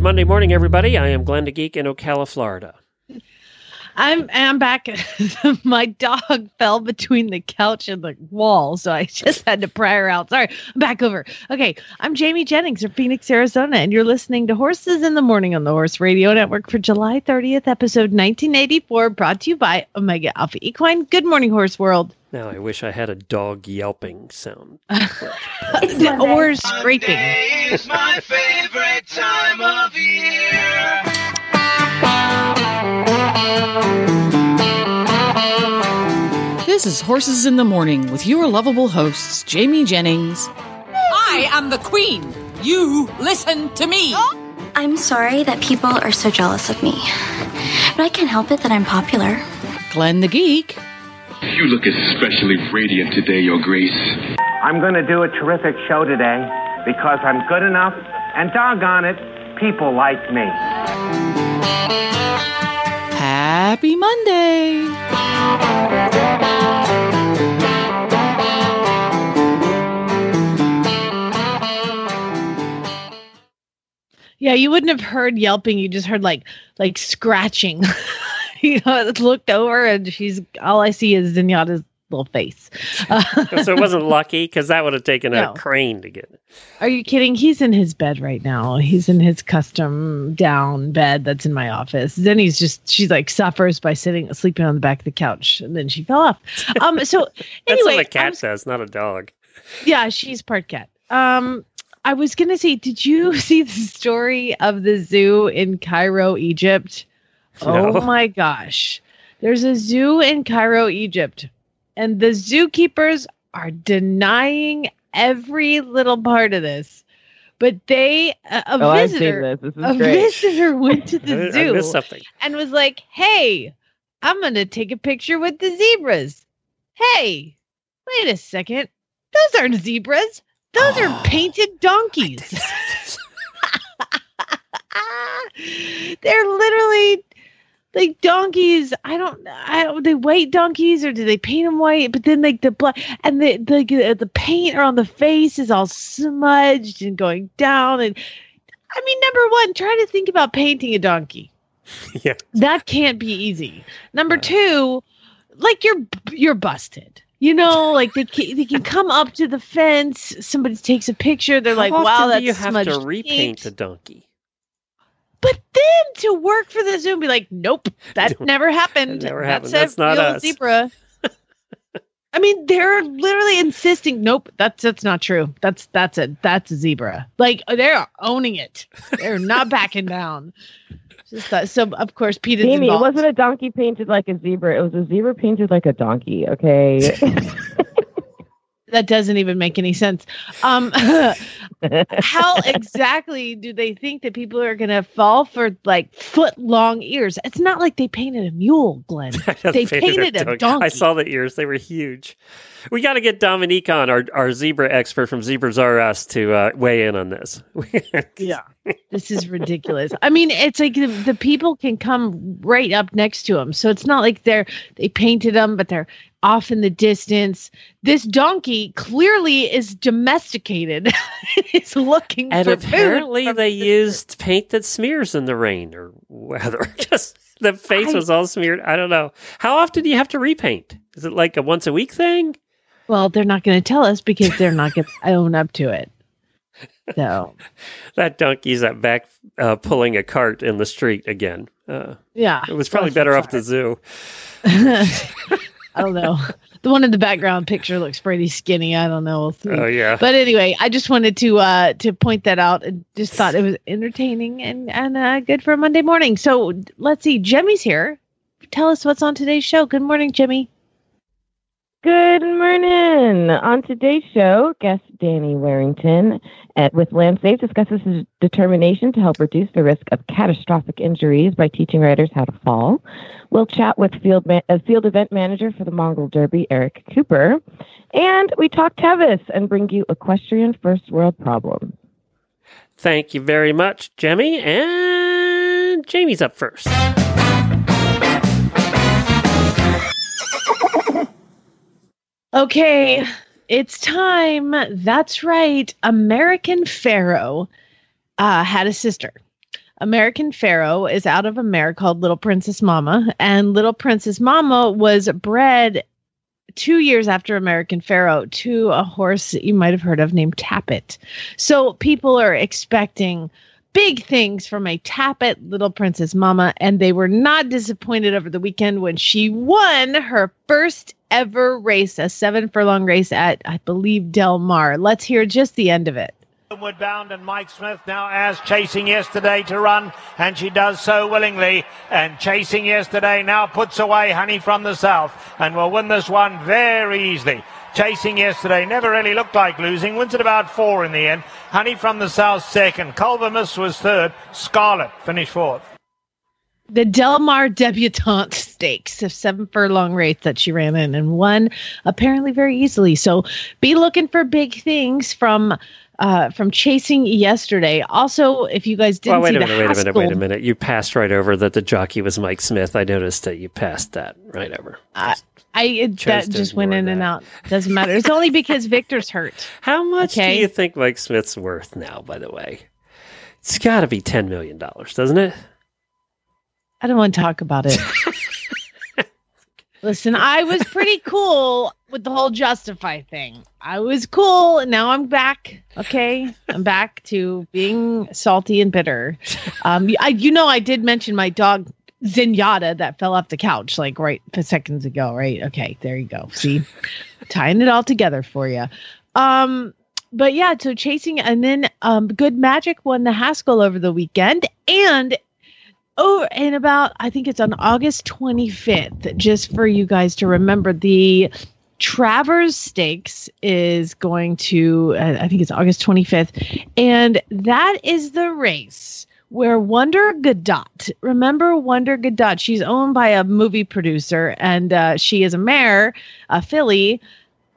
Good Monday morning, everybody. I am Glenn the Geek in Ocala, Florida. I'm I'm back. My dog fell between the couch and the wall, so I just had to pry her out. Sorry, I'm back over. Okay, I'm Jamie Jennings from Phoenix, Arizona, and you're listening to Horses in the Morning on the Horse Radio Network for July 30th, episode 1984, brought to you by Omega Alpha Equine. Good morning, Horse World. Now, I wish I had a dog yelping sound. or scraping. is my favorite time of year. This is Horses in the Morning with your lovable hosts, Jamie Jennings. I am the queen. You listen to me. I'm sorry that people are so jealous of me. But I can't help it that I'm popular. Glenn the Geek. You look especially radiant today, Your Grace. I'm going to do a terrific show today because I'm good enough, and doggone it, people like me. Happy Monday. Yeah, you wouldn't have heard yelping. You just heard like like scratching. you know, I looked over and she's all I see is Zenyatta's little face. So it wasn't lucky because that would have taken No. a crane to get it. Are you kidding? He's in his bed right now. He's in his custom down bed that's in my office. Then he's just she's like suffers by sitting sleeping on the back of the couch, and then she fell off. Um. So That's anyway, what a cat was- does, not a dog. yeah, she's part cat. Um. I was gonna say, did you see the story of the zoo in Cairo, Egypt? No. Oh my gosh. There's a zoo in Cairo, Egypt, and the zookeepers are denying every little part of this. But they, a, a Oh, visitor, this. This a great. visitor went to the zoo something. and was like, "Hey, I'm gonna take a picture with the zebras." Hey, wait a second, those aren't zebras. Those are painted donkeys. They're literally like donkeys. I don't. I don't. They white donkeys, or do they paint them white? But then like the black and the the the paint on the face is all smudged and going down. And I mean, number one, try to think about painting a donkey. yeah. That can't be easy. Number two, like you're you're busted. You know, like they can, they can come up to the fence. Somebody takes a picture. They're like, How "Wow, often that's do you have to repaint paint." a donkey? But then to work for the zoo and be like, nope, that Don't- never happened. that never That's happened. a That's not real us." zebra. I mean, they're literally insisting, nope, that's that's not true. That's that's a that's a zebra. Like they're owning it. They're not backing down. Just that. So of course, Pete is Jamie, it wasn't a donkey painted like a zebra. It was a zebra painted like a donkey. Okay. That doesn't even make any sense. Um, how exactly do they think that people are going to fall for like foot long ears? It's not like they painted a mule, Glenn. They painted a donkey. I donkey. saw the ears; they were huge. We got to get Dominique on, our our zebra expert from Zebras R Us, to uh, weigh in on this. Yeah. this is ridiculous. I mean, it's like the, the people can come right up next to them, so it's not like they're they painted them, but they're off in the distance. This donkey clearly is domesticated. it's looking and for apparently, they used paint that smears in the rain or weather. Just the face I- was all smeared. I don't know. How often do you have to repaint? Is it like a once a week thing? Well, they're not going to tell us because they're not going to own up to it. So, That donkey's at back uh, pulling a cart in the street again. Uh, yeah. it was probably better off the zoo. I don't know. The one in the background picture looks pretty skinny. I don't know. We'll. Oh yeah. But anyway, I just wanted to uh to point that out and just thought it was entertaining and and uh, good for a Monday morning. So let's see, Jimmy's here. Tell us what's on today's show. Good morning, Jimmy. Good morning. On today's show, guest Danny Warrington at, with LandSafe discusses his determination to help reduce the risk of catastrophic injuries by teaching riders how to fall. We'll chat with field, ma- uh, field event manager for the Mongol Derby, Eric Cooper. And we talk Tevis and bring you equestrian first world problem. Thank you very much, Jimmy. And Jamie's up first. Okay, it's time. That's right. American Pharoah uh, had a sister. American Pharoah is out of a mare called Little Princess Mama, and Little Princess Mama was bred two years after American Pharoah to a horse that you might have heard of named Tapit. So people are expecting big things from a Tapit Little Princess Mama, and they were not disappointed over the weekend when she won her first ever race, a seven furlong race at, I believe, Del Mar. Let's hear just the end of it. Woodbound bound and Mike Smith now as chasing yesterday to run, and she does so willingly. And chasing yesterday now puts away Honey from the South and will win this one very easily. Chasing yesterday never really looked like losing, wins at about four in the end. Honey from the South second, Culver Miss was third, Scarlet finished fourth. The Del Mar Debutante Stakes, a seven furlong race that she ran in and won apparently very easily. So be looking for big things from uh, from chasing yesterday. Also, if you guys didn't well, wait see a minute, the wait a minute, wait a minute. You passed right over that the jockey was Mike Smith. I noticed that you passed that right over. I, I it, that just went in and out. Doesn't matter. It's only because Victor's hurt. How much Okay. do you think Mike Smith's worth now, by the way? It's got to be $10 million, doesn't it? I don't want to talk about it. Listen, I was pretty cool with the whole justify thing. I was cool, and now I'm back. Okay, I'm back to being salty and bitter. Um, I, you know, I did mention my dog Zenyatta that fell off the couch like right seconds ago. Right? Okay, there you go. See, tying it all together for you. Um, but yeah, so chasing, and then um, Good Magic won the Haskell over the weekend, and Oh, and about I think it's on August 25th, just for you guys to remember the Travers Stakes is going to uh, I think it's August 25th and that is the race where Wonder Gadot, remember Wonder Gadot, she's owned by a movie producer and uh, she is a mare, a filly,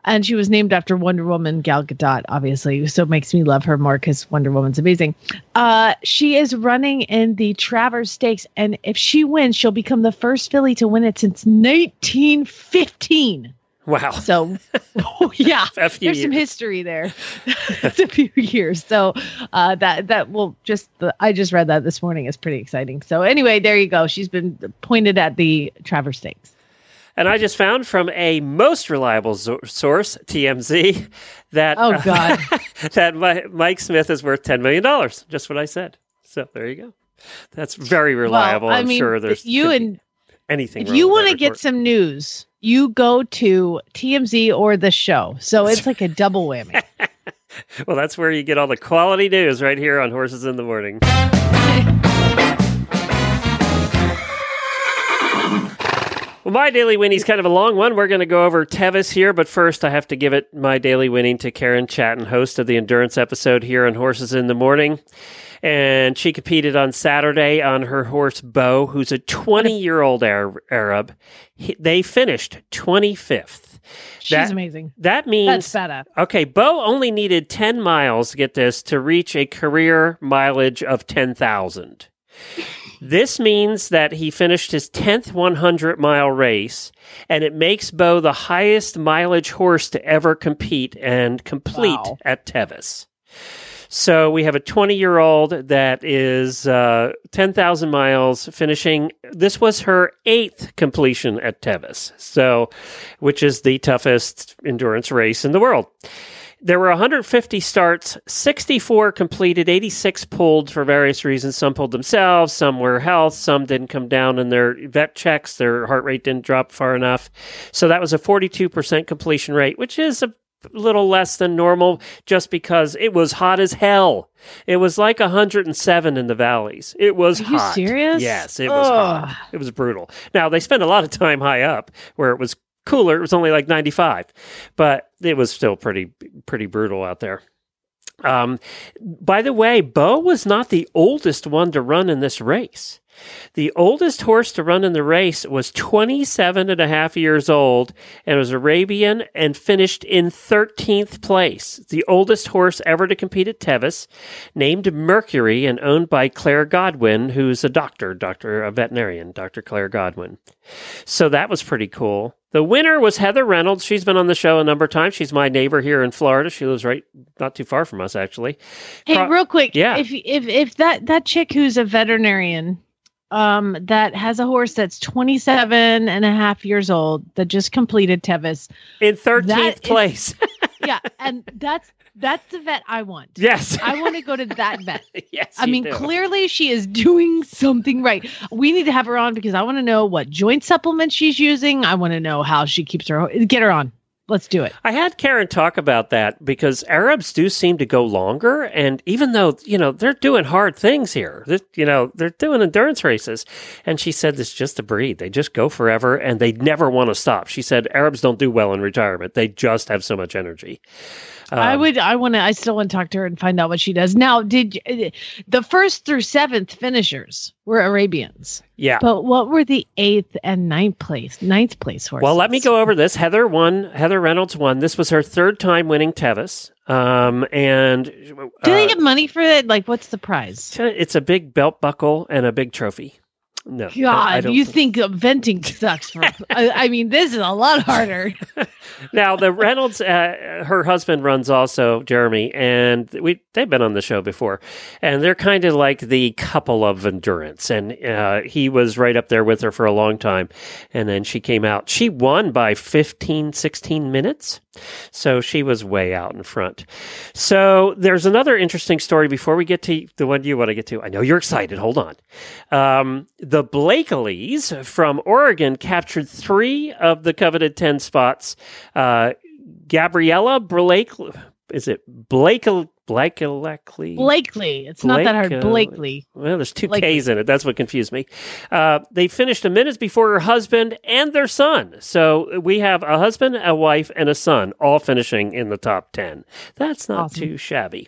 and she was named after Wonder Woman Gal Gadot, obviously. So it makes me love her more because Wonder Woman's amazing. Uh, she is running in the Travers Stakes, and if she wins, she'll become the first filly to win it since 1915. Wow. So, yeah, A few there's some history there. it's a few years. So uh, that that will just the, I just read that this morning. is pretty exciting. So anyway, there you go. She's been pointed at the Travers Stakes. And I just found from a most reliable zo- source, TMZ, that Oh, uh, God. that Mi- Mike Smith is worth ten million dollars. Just what I said. So there you go. That's very reliable. Well, I I'm mean, sure there's you and anything. if you want to get some news, you go to TMZ or the show. So it's like a double whammy. well, that's where you get all the quality news right here on Horses in the Morning. Well, my daily winning's kind of a long one. We're going to go over Tevis here, but first I have to give it my daily winning to Karen Chaton, host of the endurance episode here on Horses in the Morning. And she competed on Saturday on her horse Bo, who's a 20 year old Arab. He- They finished 25th. She's That- amazing. That means That's badass. Okay, Bo only needed 10 miles, to get this, to reach a career mileage of 10,000. This means that he finished his 10th 100 mile race, and it makes Bo the highest mileage horse to ever compete and complete Wow. at Tevis. So we have a 20 year old that is uh, 10,000 miles finishing. This was her eighth completion at Tevis, so which is the toughest endurance race in the world. There were 150 starts, 64 completed, 86 pulled for various reasons. Some pulled themselves, some were health, some didn't come down in their vet checks, their heart rate didn't drop far enough. So that was a 42% completion rate, which is a little less than normal just because it was hot as hell. It was like 107 in the valleys. It was Are you hot. serious? Yes, it was hot. It was brutal. Now, they spent a lot of time high up where it was cooler. It was only like 95, but it was still pretty pretty brutal out there. Um, by the way, Bo was not the oldest one to run in this race. The oldest horse to run in the race was 27 and a half years old and was Arabian and finished in 13th place. The oldest horse ever to compete at Tevis, named Mercury and owned by Claire Godwin, who's a doctor, doctor, a veterinarian, Dr. Claire Godwin. So that was pretty cool. The winner was Heather Reynolds. She's been on the show a number of times. She's my neighbor here in Florida. She lives right not too far from us, actually. Hey, Pro- real quick, Yeah. If if if that that chick who's a veterinarian, um, that has a horse that's 27 and a half years old that just completed Tevis, in 13th That is- place. yeah, and that's that's the vet I want. yes. I want to go to that vet. yes. I mean, do. clearly she is doing something right. We need to have her on because I want to know what joint supplements she's using. I want to know how she keeps her. Get her on. Let's do it. I had Karen talk about that because Arabs do seem to go longer, and even though you know they're doing hard things here, you know they're doing endurance races, and she said it's just a breed; they just go forever, and they never want to stop. She said Arabs don't do well in retirement; they just have so much energy. I Um, would. I want to. I still want to talk to her and find out what she does. Now, did the first through seventh finishers were Arabians, yeah. but what were the eighth and ninth place? Ninth place horses. Well, let me go over this. Heather won. Heather Reynolds won. This was her third time winning Tevis, um, and Do they uh, get money for it? Like, what's the prize? it's a big belt buckle and a big trophy. No, God, you think venting sucks? For, I, I mean, this is a lot harder. now the Reynolds, uh, her husband runs also Jeremy, and we they've been on the show before, and they're kind of like the couple of endurance, and uh, he was right up there with her for a long time, and then she came out. She won by 15, 16 minutes, so she was way out in front. So there's another interesting story before we get to the one you want to get to. I know you're excited. Hold on. Um, the Blakeleys from Oregon captured three of the coveted 10 spots. Uh, Gabriella Blake, is it Blake, Blakely? Blakely, it's not that hard. Blake, uh, Blakely. Well, there's two Blakely. K's in it. That's what confused me. Uh, they finished a minute before her husband and their son. So we have a husband, a wife, and a son all finishing in the top 10. That's not Awesome. too shabby.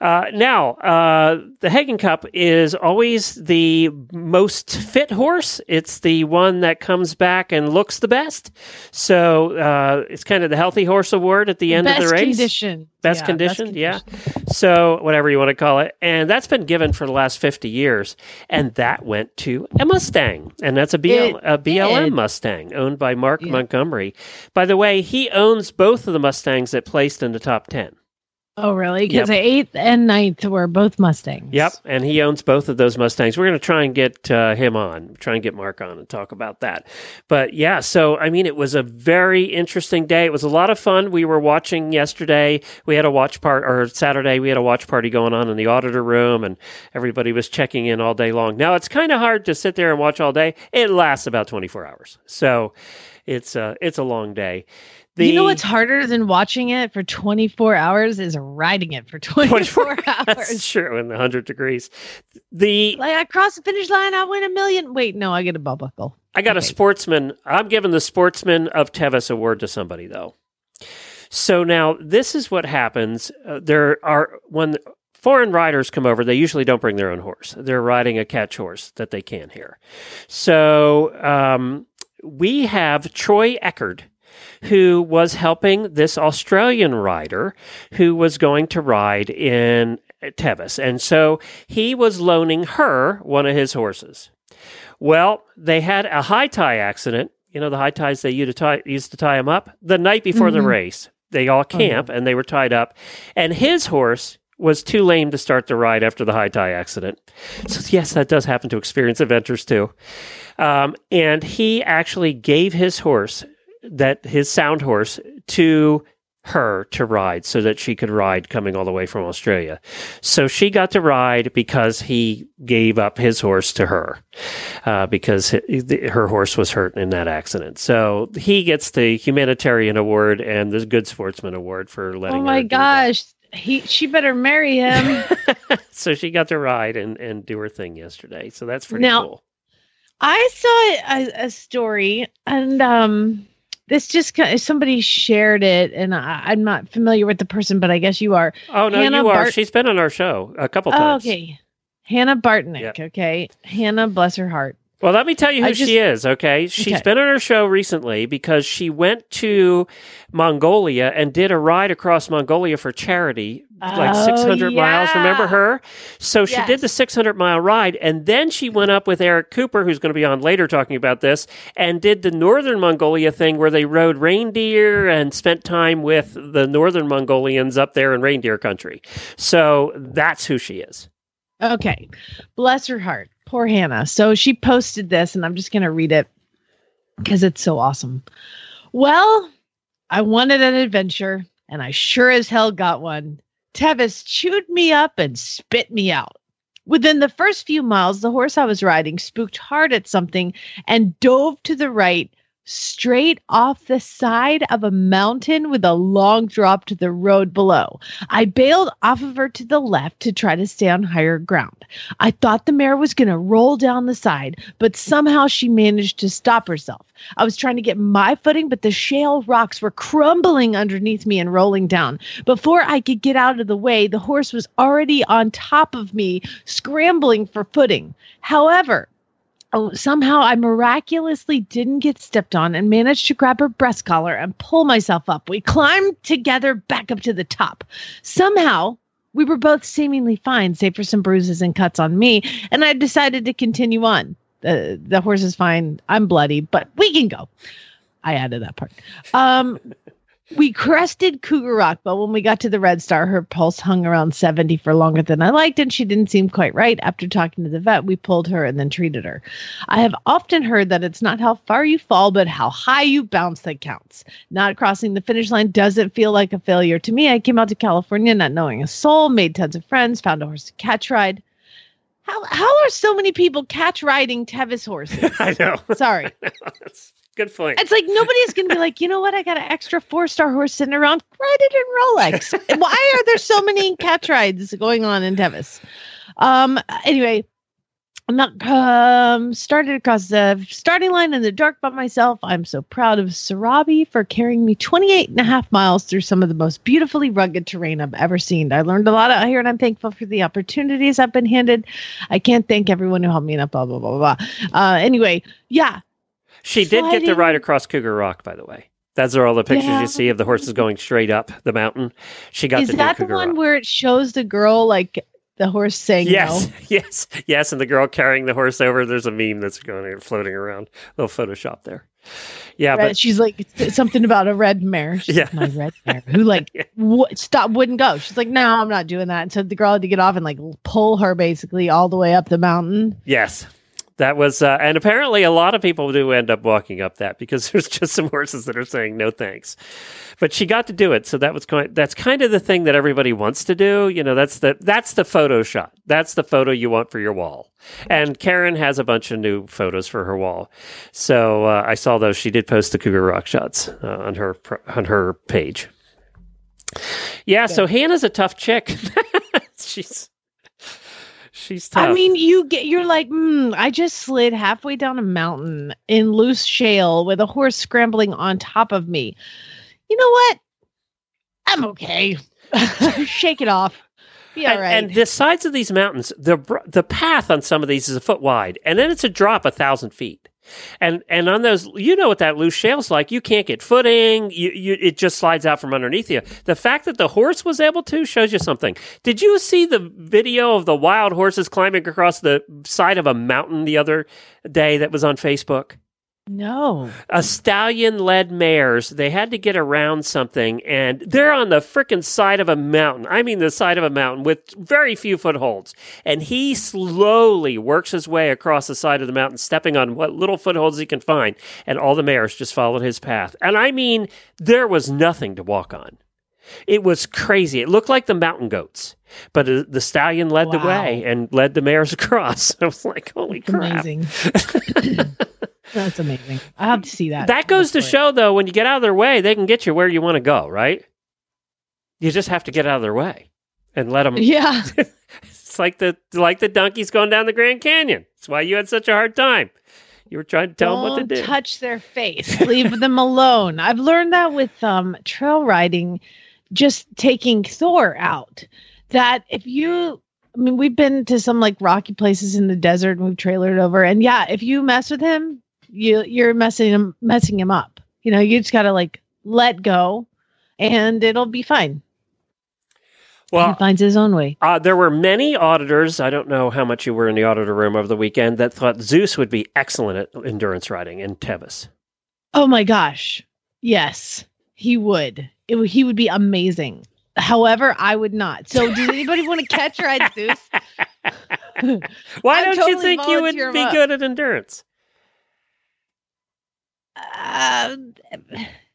Uh, now, uh, the Haggin Cup is always the most fit horse. It's the one that comes back and looks the best. So uh, it's kind of the healthy horse award at the end best of the race. condition. Best Yeah, condition, yeah. condition. So whatever you want to call it, and that's been given for the last fifty years, and that went to a Mustang, and that's a, BL, It a BLM did. Mustang owned by Mark Yeah. Montgomery. By the way, he owns both of the Mustangs that placed in the top ten. Oh, really? Because Yep. the eighth and ninth were both Mustangs. Yep, and he owns both of those Mustangs. We're going to try and get uh, him on, try and get Mark on and talk about that. But yeah, so I mean, it was a very interesting day. It was a lot of fun. We were watching yesterday. We had a watch part, or Saturday, we had a watch party going on in the auditor room, and everybody was checking in all day long. Now it's kind of hard to sit there and watch all day. It lasts about twenty four hours, so it's a it's a long day. You know what's harder than watching it for 24 hours is riding it for 24, That's hours. true in 100 degrees. The Like I cross the finish line, I win a million. Wait, no, I get a belt buckle. I got a sportsman. I'm giving the Sportsman of Tevis award to somebody though. So now this is what happens. Uh, there are when foreign riders come over, they usually don't bring their own horse. They're riding a catch horse that they can here. So um, we have Troy Eckerd, who was helping this Australian rider who was going to ride in Tevis, and so he was loaning her one of his horses. Well, they had a high tie accident. You know the high ties they used to tie, used to tie him up the night before the Mhm. race. They all camp and they were tied up, and his horse was too lame to start the ride after the high tie accident. So yes, that does happen to experienced eventers too. Um, and he actually gave his horse that his sound horse to her to ride so that she could ride coming all the way from Australia. So she got to ride because he gave up his horse to her uh, because her horse was hurt in that accident. So he gets the humanitarian award and the good sportsman award for letting Oh my gosh. He she better marry him. so she got to ride and, and do her thing yesterday. So that's pretty Now- cool. I saw a, a story and um this just somebody shared it, and I, I'm not familiar with the person, but I guess you are. Oh no, Hannah you are. Bart- She's been on our show a couple Oh, times. okay. Hannah Bartnick. Okay. Hannah, bless her heart. Well, let me tell you who just- she is, okay? She's Okay. been on our show recently because she went to Mongolia and did a ride across Mongolia for charity, like Oh, 600 miles. Remember her? So she did the 600 mile ride, and then she went up with Eric Cooper, who's going to be on later talking about this, and did the northern Mongolia thing where they rode reindeer and spent time with the northern Mongolians up there in reindeer country. So that's who she is. Okay. Bless her heart. Poor Hannah. So she posted this, and I'm just going to read it because it's so awesome. Well, I wanted an adventure, and I sure as hell got one. Tevis chewed me up and spit me out. Within the first few miles, the horse I was riding spooked hard at something and dove to the right, straight off the side of a mountain with a long drop to the road below. I bailed off of her to the left to try to stay on higher ground. I thought the mare was going to roll down the side, but somehow she managed to stop herself. I was trying to get my footing, but the shale rocks were crumbling underneath me and rolling down. Before I could get out of the way, the horse was already on top of me, scrambling for footing. However, Oh, somehow I miraculously didn't get stepped on and managed to grab her breast collar and pull myself up. We climbed together back up to the top. Somehow, we were both seemingly fine, save for some bruises and cuts on me, and I decided to continue on. The the horse is fine. I'm bloody, but we can go. I added that part. Um, we crested Cougar Rock, but when we got to the Red Star, her pulse hung around 70 for longer than I liked, and she didn't seem quite right. After talking to the vet, we pulled her and then treated her. I have often heard that it's not how far you fall, but how high you bounce that counts. Not crossing the finish line doesn't feel like a failure to me. I came out to California not knowing a soul, made tons of friends, found a horse to catch ride. How, how are so many people catch riding Tevis horses? I know. Sorry. That's a good point. It's like nobody's going to be like, you know what? I got an extra four star horse sitting around. Ride it in Rolex. Why are there so many catch rides going on in Tevis? Um. Anyway, I'm not um started across the starting line in the dark by myself. I'm so proud of Sarabi for carrying me 28 and a half miles through some of the most beautifully rugged terrain I've ever seen. I learned a lot out here and I'm thankful for the opportunities I've been handed. I can't thank everyone who helped me enough, blah, blah, blah, blah. Uh, anyway, yeah. She did get to ride across Cougar Rock, by the way. Those are all the pictures Yeah. you see of the horses going straight up the mountain. She got the Is that do the one Rock. where it shows the girl like the horse saying Yes, no? yes, yes, and the girl carrying the horse over. There's a meme that's going floating around. little Photoshop there. Yeah, Red- but she's like something about a red mare. She's Yeah. like, my red mare who like w- stop wouldn't go. She's like, no, I'm not doing that. And so the girl had to get off and like pull her basically all the way up the mountain. yes, that was, uh, and apparently a lot of people do end up walking up that because there's just some horses that are saying no thanks. But she got to do it, so that was kind. That's kind of the thing that everybody wants to do. You know, that's the that's the photo shot. That's the photo you want for your wall. And Karen has a bunch of new photos for her wall. So uh, I saw those. She did post the Cougar Rock shots uh, on her on her page. Yeah, so Hannah's a tough chick. she's she's tough. I mean, you get you're like, mm, I just slid halfway down a mountain in loose shale with a horse scrambling on top of me. You know what? I'm okay. Shake it off. Be all and, right. and the sides of these mountains, the the path on some of these is a foot wide, and then it's a drop a thousand feet. And and on those, you know what that loose shale's like. You can't get footing. You, you it just slides out from underneath you. The fact that the horse was able to shows you something. Did you see the video of the wild horses climbing across the side of a mountain the other day that was on Facebook? No. a stallion led mares. They had to get around something, and they're on the frickin' side of a mountain. I mean, the side of a mountain with very few footholds. And he slowly works his way across the side of the mountain, stepping on what little footholds he can find. And all the mares just followed his path. And I mean, there was nothing to walk on. It was crazy. It looked like the mountain goats, but uh, the stallion led the way and led the mares across. I was like, holy crap. amazing. That's amazing. I have to see that. That goes to Look for it. show, though, when you get out of their way, they can get you where you want to go, right? You just have to get out of their way and let them. Yeah. It's like the like the donkeys going down the Grand Canyon. That's why you had such a hard time. You were trying to tell them what to Don't do. touch their face. Leave them alone. I've learned that with um, trail riding, just taking Thor out. That if you, I mean, we've been to some like rocky places in the desert and we've trailered over, and yeah, if you mess with him, you you're messing him messing him up. You know, you just gotta like let go, and it'll be fine. he well, finds his own way. uh, there were many auditors. I don't know how much you were in the auditor room over the weekend that thought Zeus would be excellent at endurance riding in Tevis. Oh my gosh. Yes, he would. It, he would be amazing. However, I would not. So, does anybody want to catch ride Zeus? Why don't you think you would be up. good at endurance? Uh,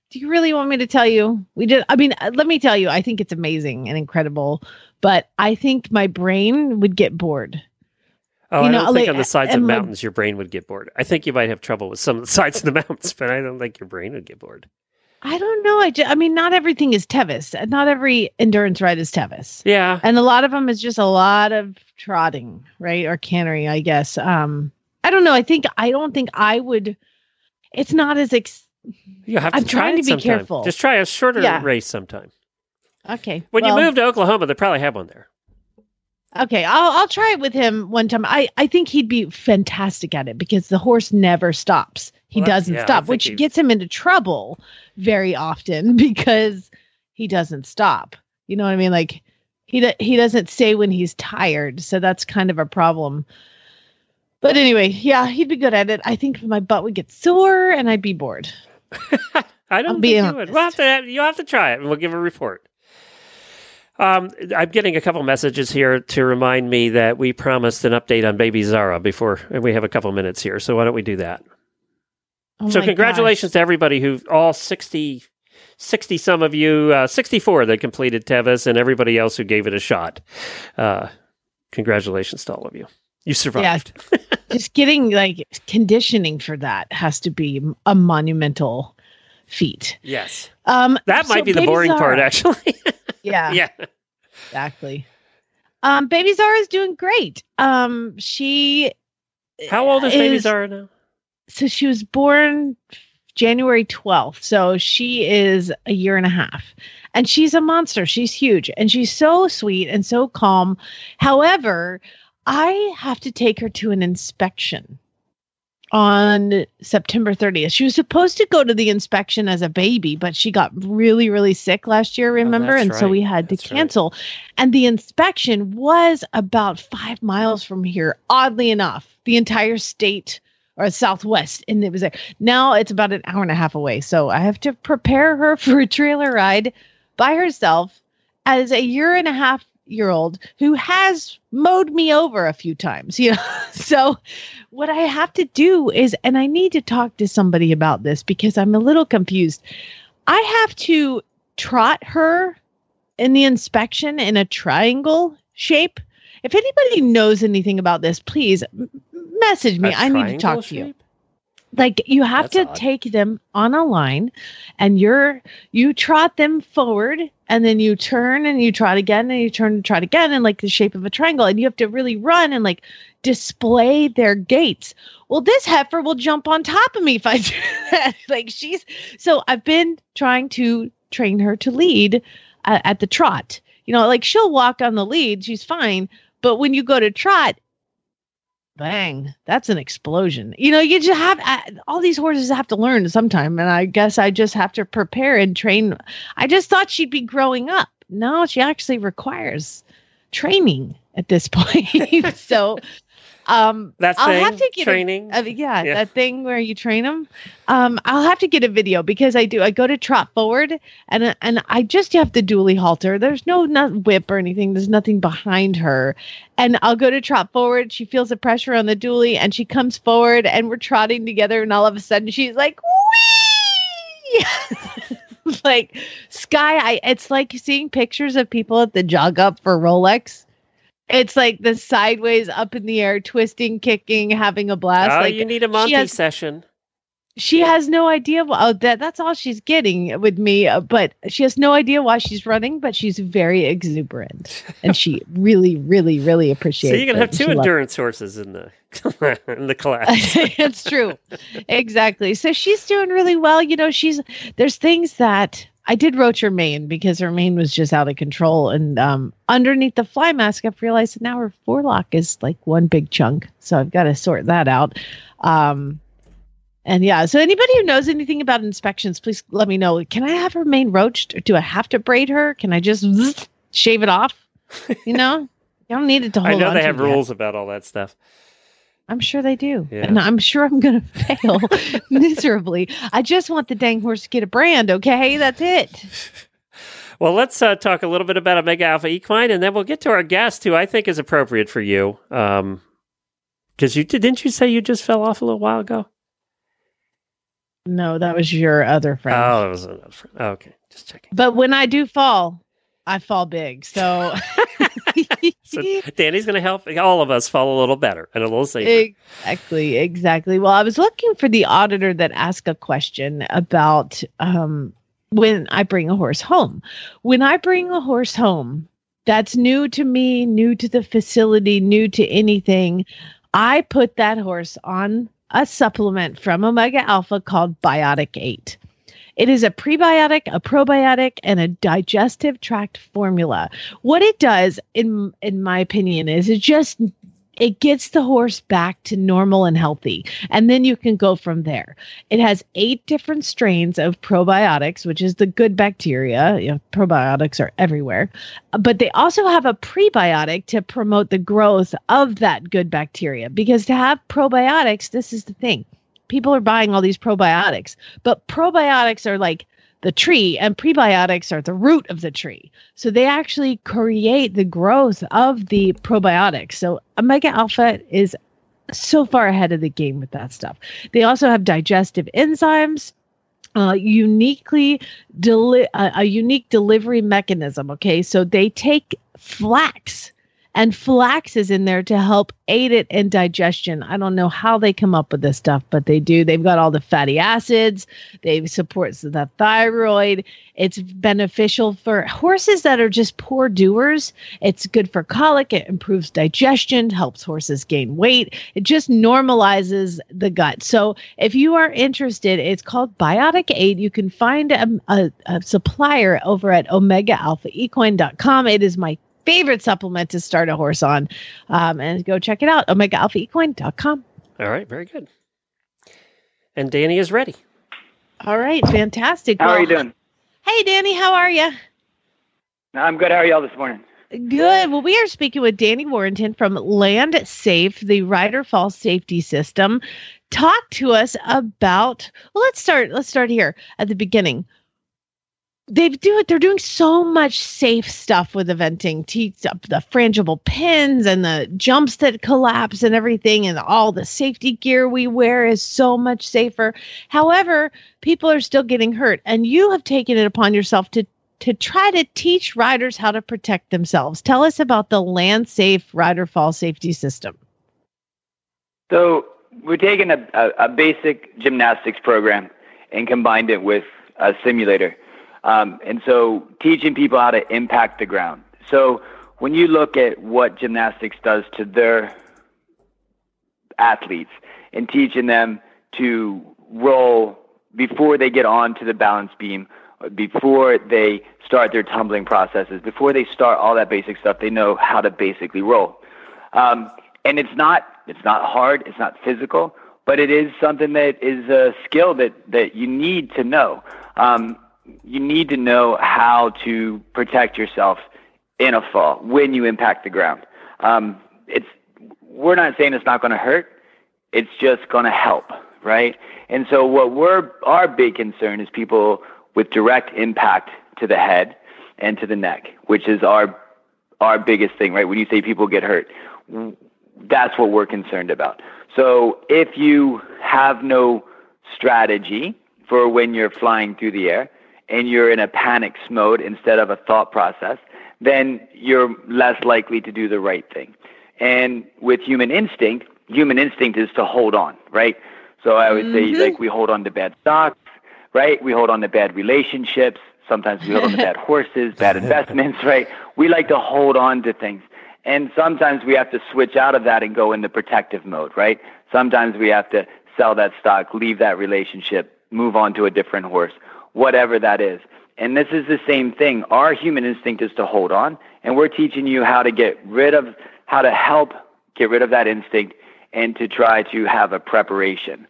do you really want me to tell you? We did. I mean, let me tell you. I think it's amazing and incredible, but I think my brain would get bored. Oh, You I know, don't think like, on the sides of my- mountains your brain would get bored. I think you might have trouble with some of the sides of the mountains, but I don't think your brain would get bored. I don't know. I, ju- I mean, not everything is Tevis. Not every endurance ride is Tevis. Yeah. and a lot of them is just a lot of trotting right or cannery i guess um i don't know i think i don't think i would it's not as ex- You have to I'm try trying to be sometime. careful. Just try a shorter Yeah. race sometime. okay When well, you move to Oklahoma, they probably have one there. okay i'll i'll try it with him one time i i think he'd be fantastic at it because the horse never stops he Well, doesn't yeah, stop which he- gets him into trouble very often because he doesn't stop you know what i mean like he he doesn't say when he's tired so that's kind of a problem but anyway yeah he'd be good at it i think my butt would get sore and i'd be bored I don't I'll be think you would. We'll have to have, you have to try it, and we'll give a report. Um, I'm getting a couple messages here to remind me that we promised an update on Baby Zara before, and we have a couple minutes here. So why don't we do that? Oh so congratulations to everybody who all 60, 60 some of you, uh, 64 that completed Tevis, and everybody else who gave it a shot. Uh, congratulations to all of you. You survived. gosh. just getting like conditioning for that has to be a monumental feat Yes. um That so might be the Baby boring part, actually. yeah yeah. exactly um baby zara is doing great um she How old is Baby Zara now? so she was born January 12th. So she is a year and a half. And she's a monster. She's huge and she's so sweet and so calm. However, I have to take her to an inspection on September 30th. She was supposed to go to the inspection as a baby, but she got really, really sick last year, oh, remember? that's and so we had to That's right. cancel. And the inspection was about five miles from here, oddly enough. The entire state or southwest and it was there now it's about an hour and a half away so i have to prepare her for a trailer ride by herself as a year and a half year old who has mowed me over a few times you know? So what i have to do is and i need to talk to somebody about this because i'm a little confused. I have to trot her in the inspection in a triangle shape. If anybody knows anything about this please message me. A i need to talk to you. shape? Like you have That's to odd. take them on a line and you're you trot them forward and then you turn and you trot again and you turn and trot again in like the shape of a triangle and you have to really run and like display their gaits well this heifer will jump on top of me if i do that. Like she's so i've been trying to train her to lead uh, at the trot. You know like she'll walk on the lead she's fine but when you go to trot bang that's an explosion. You know you just have uh, all these horses have to learn sometime and i guess i just have to prepare and train. I just thought she'd be growing up. No she actually requires training at this point. So um That i'll thing, have to get a- training. uh, yeah, Yeah. that thing where you train them. Um, I'll have to get a video because I do. I go to trot forward, and and I just have the dually halter. There's no not whip or anything. There's nothing behind her, and I'll go to trot forward. She feels the pressure on the dually, and she comes forward, and we're trotting together, and all of a sudden she's like, wee! like sky. I. It's like seeing pictures of people at the jog up for Rolex. It's like the sideways up in the air, twisting, kicking, having a blast. oh, like you need a Monty has- session. she has no idea. wh- Oh, that that's all she's getting with me. uh, But she has no idea why she's running. But she's very exuberant, and she really, really, really appreciates. So you're gonna have it. two She endurance horses in the in the class. it's true. Exactly. So she's doing really well. You know, she's there's things that I did roach her mane because her mane was just out of control. And um, underneath the fly mask, I've realized that now her forelock is like one big chunk. So I've got to sort that out. Um, and yeah, so anybody who knows anything about inspections, please let me know. Can I have her mane roached or do I have to braid her? Can I just shave it off? You know, I don't need it to hold I know they have yet. rules about all that stuff. I'm sure they do. Yeah. And I'm sure I'm going to fail miserably. I just want the dang horse to get a brand, okay? That's it. Well, let's uh, talk a little bit about Omega Alpha Equine, and then we'll get to our guest, who I think is appropriate for you. Um, because you did, didn't you say you just fell off a little while ago? No, that was your other friend. Oh, it was another friend. Okay, just checking. But when I do fall, I fall big. So So Danny's going to help all of us fall a little better and a little safer. exactly, exactly. Well, I was looking for the auditor that asked a question about um, when I bring a horse home. When I bring a horse home, that's new to me, new to the facility, new to anything. I put that horse on a supplement from Omega Alpha called Biotic 8. It is a prebiotic, a probiotic, and a digestive tract formula. What it does, in in my opinion, is it just it gets the horse back to normal and healthy, and then you can go from there. It has eight different strains of probiotics, which is the good bacteria. You know, probiotics are everywhere, but they also have a prebiotic to promote the growth of that good bacteria. Because to have probiotics, this is the thing people are buying all these probiotics, but probiotics are like the tree and prebiotics are the root of the tree. So they actually create the growth of the probiotics. So Omega Alpha is so far ahead of the game with that stuff. They also have digestive enzymes. Uh, uniquely deli- uh, a unique delivery mechanism. Okay, so they take flax and flax is in there to help aid it in digestion. I don't know how they come up with this stuff, but they do. They've got all the fatty acids. They supports the thyroid. It's beneficial for horses that are just poor doers. It's good for colic. It improves digestion, helps horses gain weight. It just normalizes the gut. So if you are interested, it's called Biotic 8. You can find a, a, a supplier over at OmegaAlphaEquine.com. It is my favorite supplement to start a horse on. Um, and go check it out, OmegaAlphaEquine.com. All right, very good. And Danny is ready. All right, fantastic. How are you doing? Hey, Danny, how are you? I'm good. How are y'all this morning? Good. Well, we are speaking with Danny Warrington from Land Safe, the rider fall safety system. Talk to us about. Well, let's start. Let's start here at the beginning. They do it. They're doing so much safe stuff with eventing. Teeth up the frangible pins and the jumps that collapse and everything, and all the safety gear we wear is so much safer. However, people are still getting hurt, and you have taken it upon yourself to to try to teach riders how to protect themselves. Tell us about the Land Safe Rider Fall Safety System. So we're taking a, a, a basic gymnastics program and combined it with a simulator. Um, and so teaching people how to impact the ground. So when you look at what gymnastics does to their athletes and teaching them to roll before they get onto the balance beam, before they start their tumbling processes, before they start all that basic stuff, they know how to basically roll. Um, and it's not it's not hard, it's not physical, but it is something that is a skill that that you need to know. Um, you need to know how to protect yourself in a fall when you impact the ground. Um, it's we're not saying it's not going to hurt. It's just going to help, right? And so what we're our big concern is people with direct impact to the head and to the neck, which is our our biggest thing, right? When you say people get hurt, that's what we're concerned about. So if you have no strategy for when you're flying through the air and you're in a panic mode instead of a thought process, then you're less likely to do the right thing. And with human instinct, human instinct is to hold on, right? So I would Mhm. say like we hold on to bad stocks, right? We hold on to bad relationships. Sometimes we hold on to bad horses, bad investments, right? We like to hold on to things. And sometimes we have to switch out of that and go into protective mode, right? Sometimes we have to sell that stock, leave that relationship, move on to a different horse, whatever that is. And this is the same thing. Our human instinct is to hold on, and we're teaching you how to get rid of, how to help get rid of that instinct and to try to have a preparation.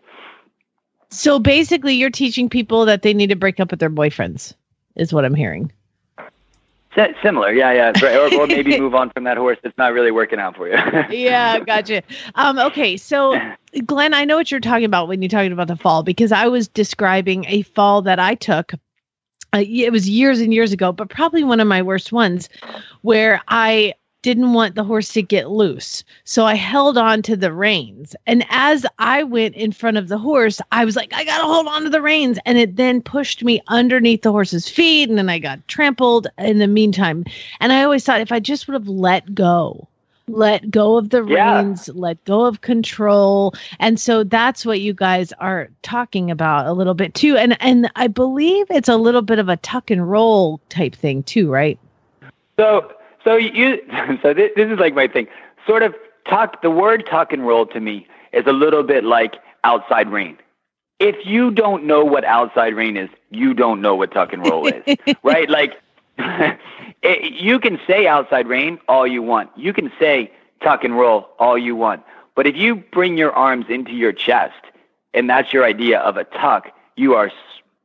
So basically, you're teaching people that they need to break up with their boyfriends, is what I'm hearing. Si- Similar, yeah, yeah, right. or, or maybe move on from that horse that's not really working out for you. yeah, gotcha. Um, okay, so Glenn, I know what you're talking about when you're talking about the fall because I was describing a fall that I took. Uh, it was years and years ago, but probably one of my worst ones, where I didn't want the horse to get loose, so I held on to the reins. And as I went in front of the horse, I was like, I gotta hold on to the reins, and it then pushed me underneath the horse's feet, and then I got trampled in the meantime. And I always thought if I just would have let go, let go of the Yeah. reins, let go of control. And so that's what you guys are talking about a little bit too. And and I believe it's a little bit of a tuck and roll type thing too, right? So, so you, so this, this is like my thing. Sort of tuck. The word tuck and roll to me is a little bit like outside rein. If you don't know what outside rein is, you don't know what tuck and roll is, right? Like, it, you can say outside rein all you want. You can say tuck and roll all you want. But if you bring your arms into your chest and that's your idea of a tuck, you are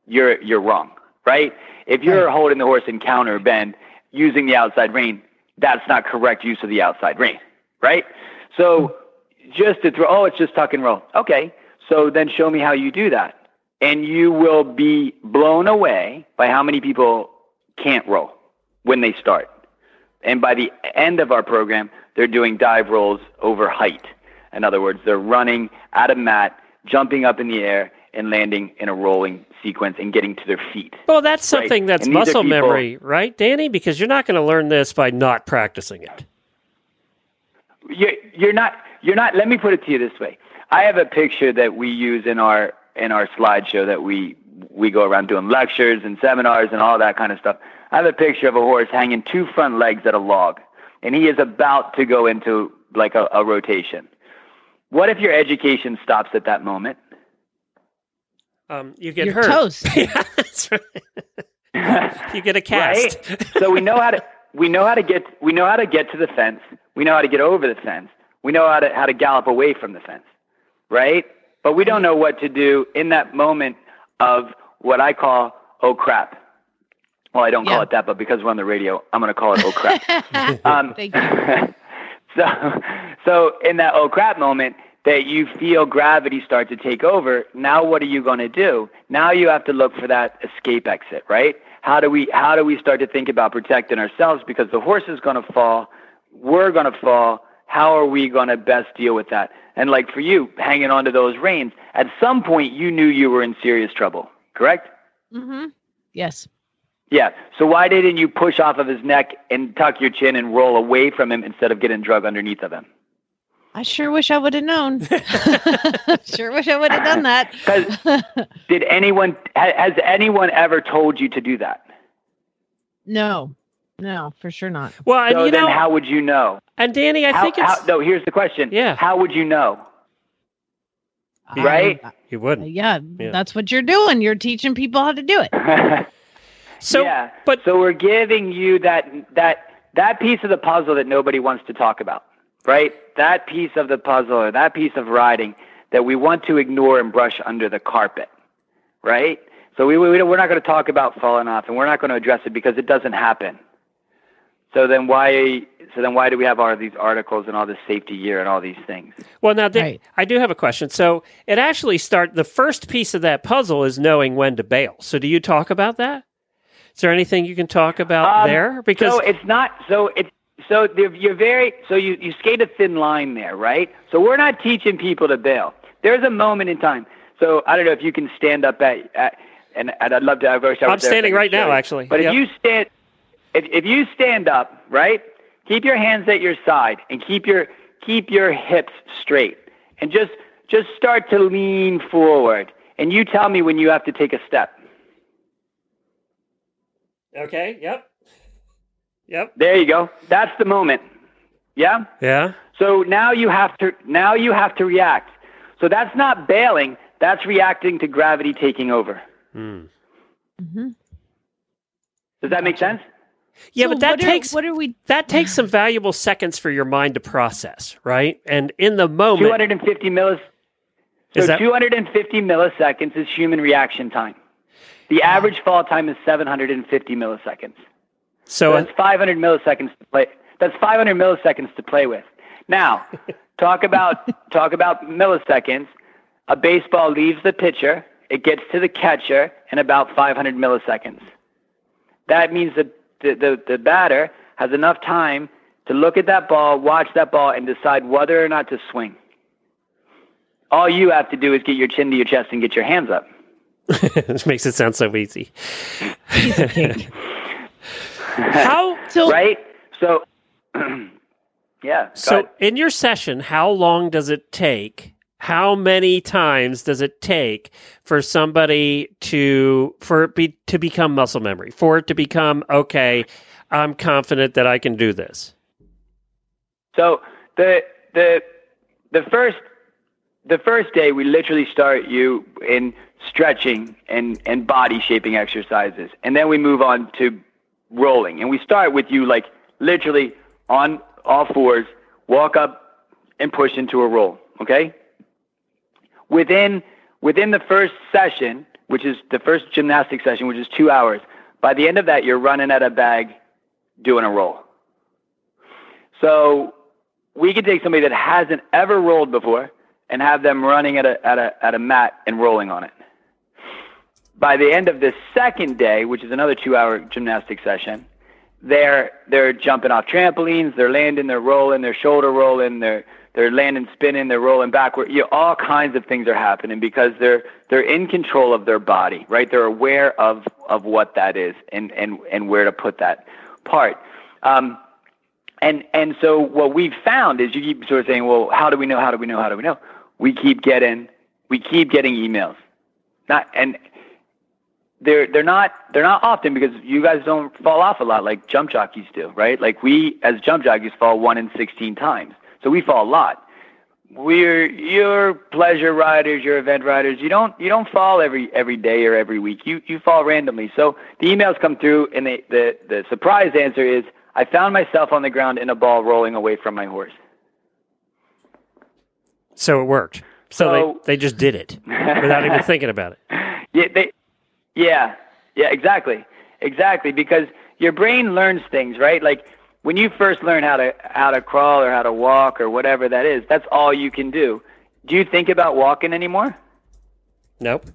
you're you're wrong, right? If you're holding the horse in counter bend using the outside rein, that's not correct use of the outside rein, right? So just to throw, oh, it's just tuck and roll. Okay, so then show me how you do that, and you will be blown away by how many people can't roll when they start. And by the end of our program, they're doing dive rolls over height. In other words, they're running at a mat, jumping up in the air, and landing in a rolling sequence and getting to their feet. Well, that's Right. something that's muscle people- memory, right, Danny? Because you're not going to learn this by not practicing it. You're, you're not. You're not. Let me put it to you this way. I have a picture that we use in our in our slideshow that we we go around doing lectures and seminars and all that kind of stuff. I have a picture of a horse hanging two front legs at a log, and he is about to go into like a, a rotation. What if your education stops at that moment? Um, you get You're hurt. toast. yeah, that's right. you get a cast. Right? so we know how to we know how to get we know how to get to the fence. We know how to get over the fence. We know how to how to gallop away from the fence. Right? But we don't know what to do in that moment of what I call oh crap. Well, I don't call it that, but because we're on the radio, I'm going to call it oh crap. Um, Thank you. so, so in that oh crap moment that you feel gravity start to take over, now what are you going to do? Now you have to look for that escape exit, right? How do we how do we start to think about protecting ourselves because the horse is going to fall, we're going to fall. How are we going to best deal with that? And like for you, hanging onto those reins, at some point you knew you were in serious trouble, correct? Mm-hmm. Yes. Yeah. So why didn't you push off of his neck and tuck your chin and roll away from him instead of getting drug underneath of him? I sure wish I would have known. sure wish I would have done that. did anyone has anyone ever told you to do that? no. No, for sure not. Well, and so you then know, how would you know? and Danny, I how, think it's how, no. Here's the question. Yeah. How would you know? Right? You wouldn't. Uh, yeah, Yeah. that's what you're doing. You're teaching people how to do it. So, yeah. but so we're giving you that that that piece of the puzzle that nobody wants to talk about, right? That piece of the puzzle or that piece of riding that we want to ignore and brush under the carpet, right? So we, we we're not going to talk about falling off, and we're not going to address it because it doesn't happen. So then why so then why do we have all of these articles and all this safety gear and all these things? Well, now Dan, Right. I do have a question. So it actually start the first piece of that puzzle is knowing when to bail. So do you talk about that? Is there anything you can talk about Um, there? Because so it's not so it's so you're very so you you skate a thin line there, right? So we're not teaching people to bail. There's a moment in time. So I don't know if you can stand up at, at and, and I'd love to. Wish I I'm standing right now, actually. But Yep. if you stand, if if you stand up, right, keep your hands at your side and keep your keep your hips straight, and just just start to lean forward, and you tell me when you have to take a step. Okay. Yep. Yep. There you go. That's the moment. Yeah. Yeah. So now you have to now you have to react. So that's not bailing. That's reacting to gravity taking over. Mm. Mhm. Does that make sense? Yeah, So but that what are- takes what are we? that takes some valuable seconds for your mind to process, right? And in the moment, 250 millis. So Is that- 250 milliseconds is human reaction time. The average fall time is 750 milliseconds. So uh, that's 500 milliseconds to play. That's 500 milliseconds to play with. Now, talk about talk about milliseconds. A baseball leaves the pitcher, it gets to the catcher in about 500 milliseconds. That means that the, the, the batter has enough time to look at that ball, watch that ball, and decide whether or not to swing. All you have to do is get your chin to your chest and get your hands up. this makes it sound so easy. How so right? So yeah. So ahead. in your session, how long does it take? How many times does it take for somebody to for it be to become muscle memory? For it to become okay, I'm confident that I can do this. So the the the first the first day we literally start you in stretching and and body shaping exercises, and then we move on to rolling, and we start with you like literally on all fours, walk up and push into a roll. Okay. Within within the first session, which is the first gymnastic session, which is two hours, by the end of that, you're running at a bag, doing a roll. So we could take somebody that hasn't ever rolled before and have them running at a, at a, at a mat and rolling on it. By the end of the second day, which is another two hour gymnastic session, they're, they're jumping off trampolines, they're landing, they're rolling, they're shoulder rolling, they're, they're landing, spinning, they're rolling backward. You know, all kinds of things are happening because they're, they're in control of their body, right? They're aware of, of what that is and, and, and where to put that part. Um, and and so what we've found is you keep sort of saying, well, how do we know? How do we know? How do we know? We keep getting we keep getting emails, not and they're they're not they're not often because you guys don't fall off a lot like jump jockeys do, right? Like we as jump jockeys fall one in sixteen times, so we fall a lot. We're you're pleasure riders, you're event riders. You don't you don't fall every every day or every week. You you fall randomly. So the emails come through, and they, the the surprise answer is I found myself on the ground in a ball rolling away from my horse. So it worked. So, So- they, they just did it without even thinking about it. Yeah, they, yeah, yeah, exactly, exactly. Because your brain learns things, right? Like when you first learn how to how to crawl or how to walk or whatever that is, that's all you can do. Do you think about walking anymore? Nope.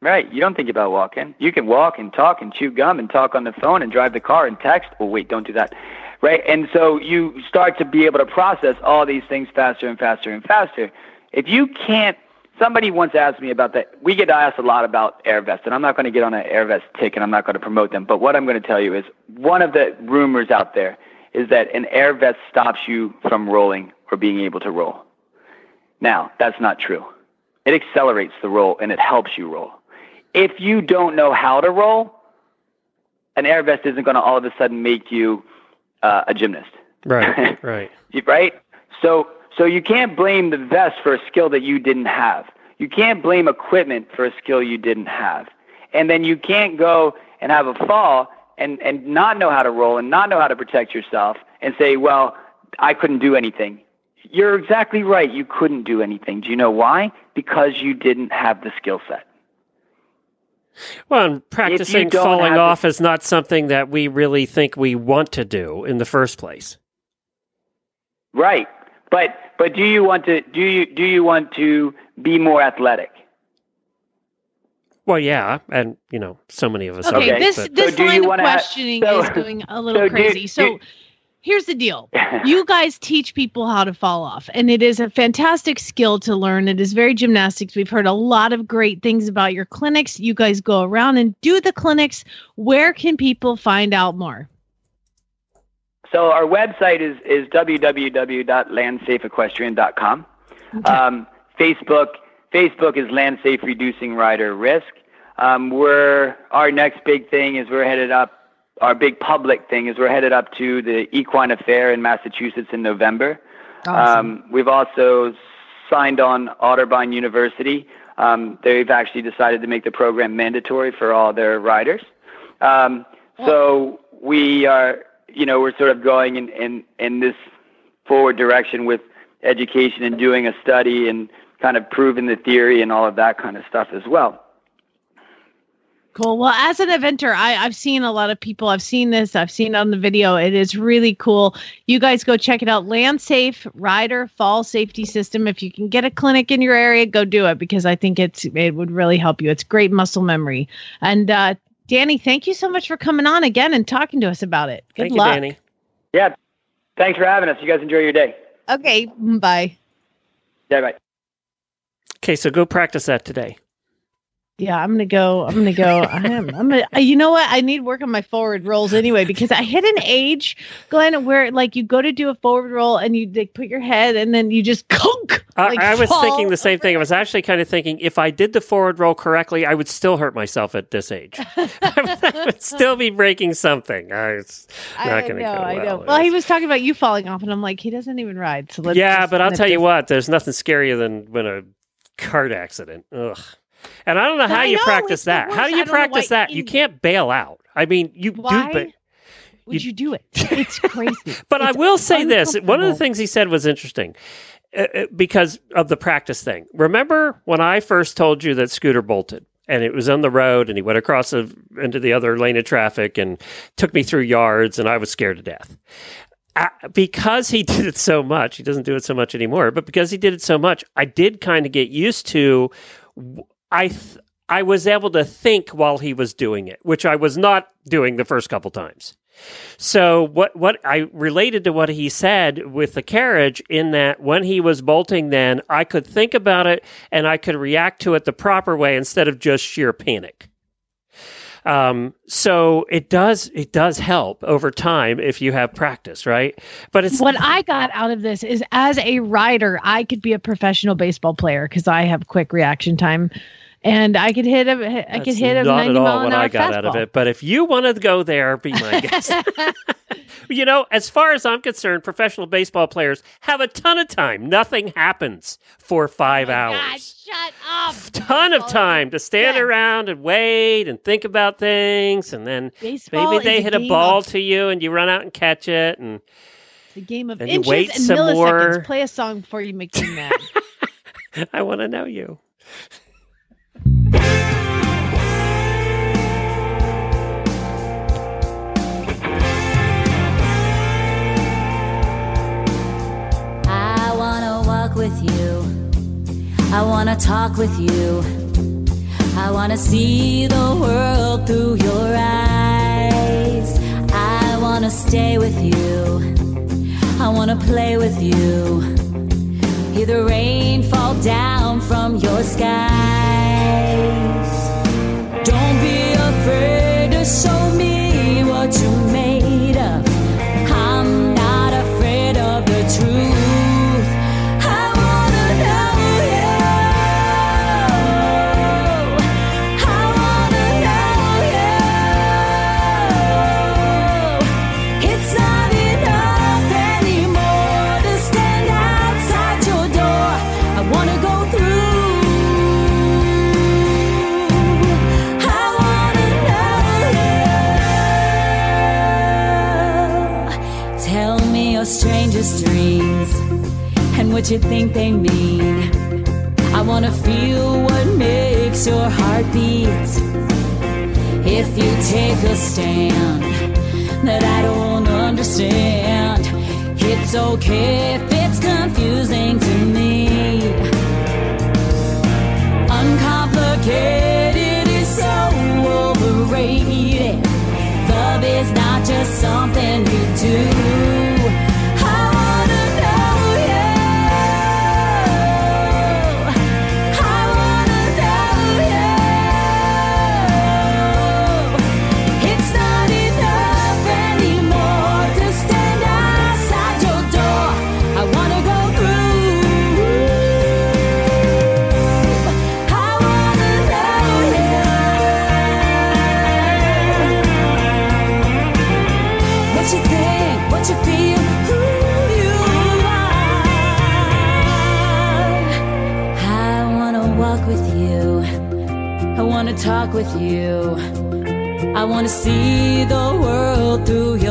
Right. You don't think about walking. You can walk and talk and chew gum and talk on the phone and drive the car and text. Well, wait, don't do that. Right. And so you start to be able to process all these things faster and faster and faster. If you can't, somebody once asked me about that. We get asked a lot about air vests, and I'm not going to get on an air vest tick and I'm not going to promote them. But what I'm going to tell you is one of the rumors out there is that an air vest stops you from rolling or being able to roll. Now, that's not true. It accelerates the roll and it helps you roll. If you don't know how to roll, an air vest isn't going to all of a sudden make you uh, a gymnast, Right. right. right? So, so you can't blame the vest for a skill that you didn't have. You can't blame equipment for a skill you didn't have. And then you can't go and have a fall and, and not know how to roll and not know how to protect yourself and say, well, I couldn't do anything. You're exactly right. You couldn't do anything. Do you know why? Because you didn't have the skill set. Well, and practicing falling have the- off is not something that we really think we want to do in the first place. Right. But but do you want to do you do you want to be more athletic? Well, yeah, and you know, so many of us. Okay, are, this but- this do you line of wanna have- questioning so- is going a little so do- crazy. so do- here's the deal. You guys teach people how to fall off, and it is a fantastic skill to learn. It is very gymnastics. We've heard a lot of great things about your clinics. You guys go around and do the clinics. Where can people find out more? So our website is is www.landsafeequestrian.com. Um, Facebook, Facebook is Land Safe Reducing Rider Risk. Um, we're our next big thing is we're headed up. Our big public thing is we're headed up to the Equine Affaire in Massachusetts in November. Awesome. Um, we've also signed on Otterbein University. Um, they've actually decided to make the program mandatory for all their riders. Um, so we are, you know, we're sort of going in, in, in this forward direction with education and doing a study and kind of proving the theory and all of that kind of stuff as well. Cool. Well, as an eventer, I, I've seen a lot of people. I've seen this. I've seen on the video. It is really cool. You guys go check it out. Land Safe Rider Fall Safety System. If you can get a clinic in your area, go do it because I think it's it would really help you. It's great muscle memory. And uh, Danny, thank you so much for coming on again and talking to us about it. Good Thank luck. you, Danny. Yeah. Thanks for having us. You guys enjoy your day. Okay. Bye. Yeah, bye. Okay, so go practice that today. Yeah, I'm gonna go. I'm gonna go. I am. I'm gonna. You know what? I need work on my forward rolls anyway because I hit an age, Glenn, where like you go to do a forward roll and you like, put your head and then you just kunk. I, like, I was thinking the same thing. I was actually kind of thinking if I did the forward roll correctly, I would still hurt myself at this age. I would still be breaking something. Uh, It's not I going to know, go I well. know. Well, he was talking about you falling off, and I'm like, he doesn't even ride. So let's yeah, but I'll tell you what, there's nothing scarier than when a cart accident. Ugh. And I don't know how I you know, practice that. How do you don't know why practice that? You you- can't bail out. I mean, you Why do, but would you, do it? It's crazy. But I will say this: one of the things he said was interesting uh, uh, because of the practice thing. Remember when I first told you that Scooter bolted and it was on the road and he went across the, into the other lane of traffic and took me through yards and I was scared to death. Uh, because he did it so much, he doesn't do it so much anymore. But because he did it so much, I did kind of get used to. I th- I was able to think while he was doing it, which I was not doing the first couple times. So what what I related to what he said with the carriage in that when he was bolting then I could think about it and I could react to it the proper way instead of just sheer panic. Um, so it does it does help over time if you have practice, right? But it's what I got out of this is as a rider, I could be a professional baseball player because I have quick reaction time, and I could hit a I could hit a not at all what I got out of it. But if you want to go there, be my guest. you know, as far as I'm concerned, professional baseball players have a ton of time. Nothing happens for five oh hours. God, shut up! ton of time to stand around and wait and think about things, and then Baseball maybe they is a hit a ball of- to you, and you run out and catch it, and The game of you inches wait and some milliseconds. more. Play a song before you make me mad. I want to know you. Talk with you. I wanna see the world through your eyes. I wanna stay with you. I wanna play with you. Hear the rain fall down from your skies. Don't be afraid to show me what you're made of. I'm not afraid of the truth. What you think they mean. I wanna feel what makes your heart beat. If you take a stand that I don't understand, it's okay if it's confusing to me. Uncomplicated is so overrated. Love is not just something you do. With you. I wanna see the world through your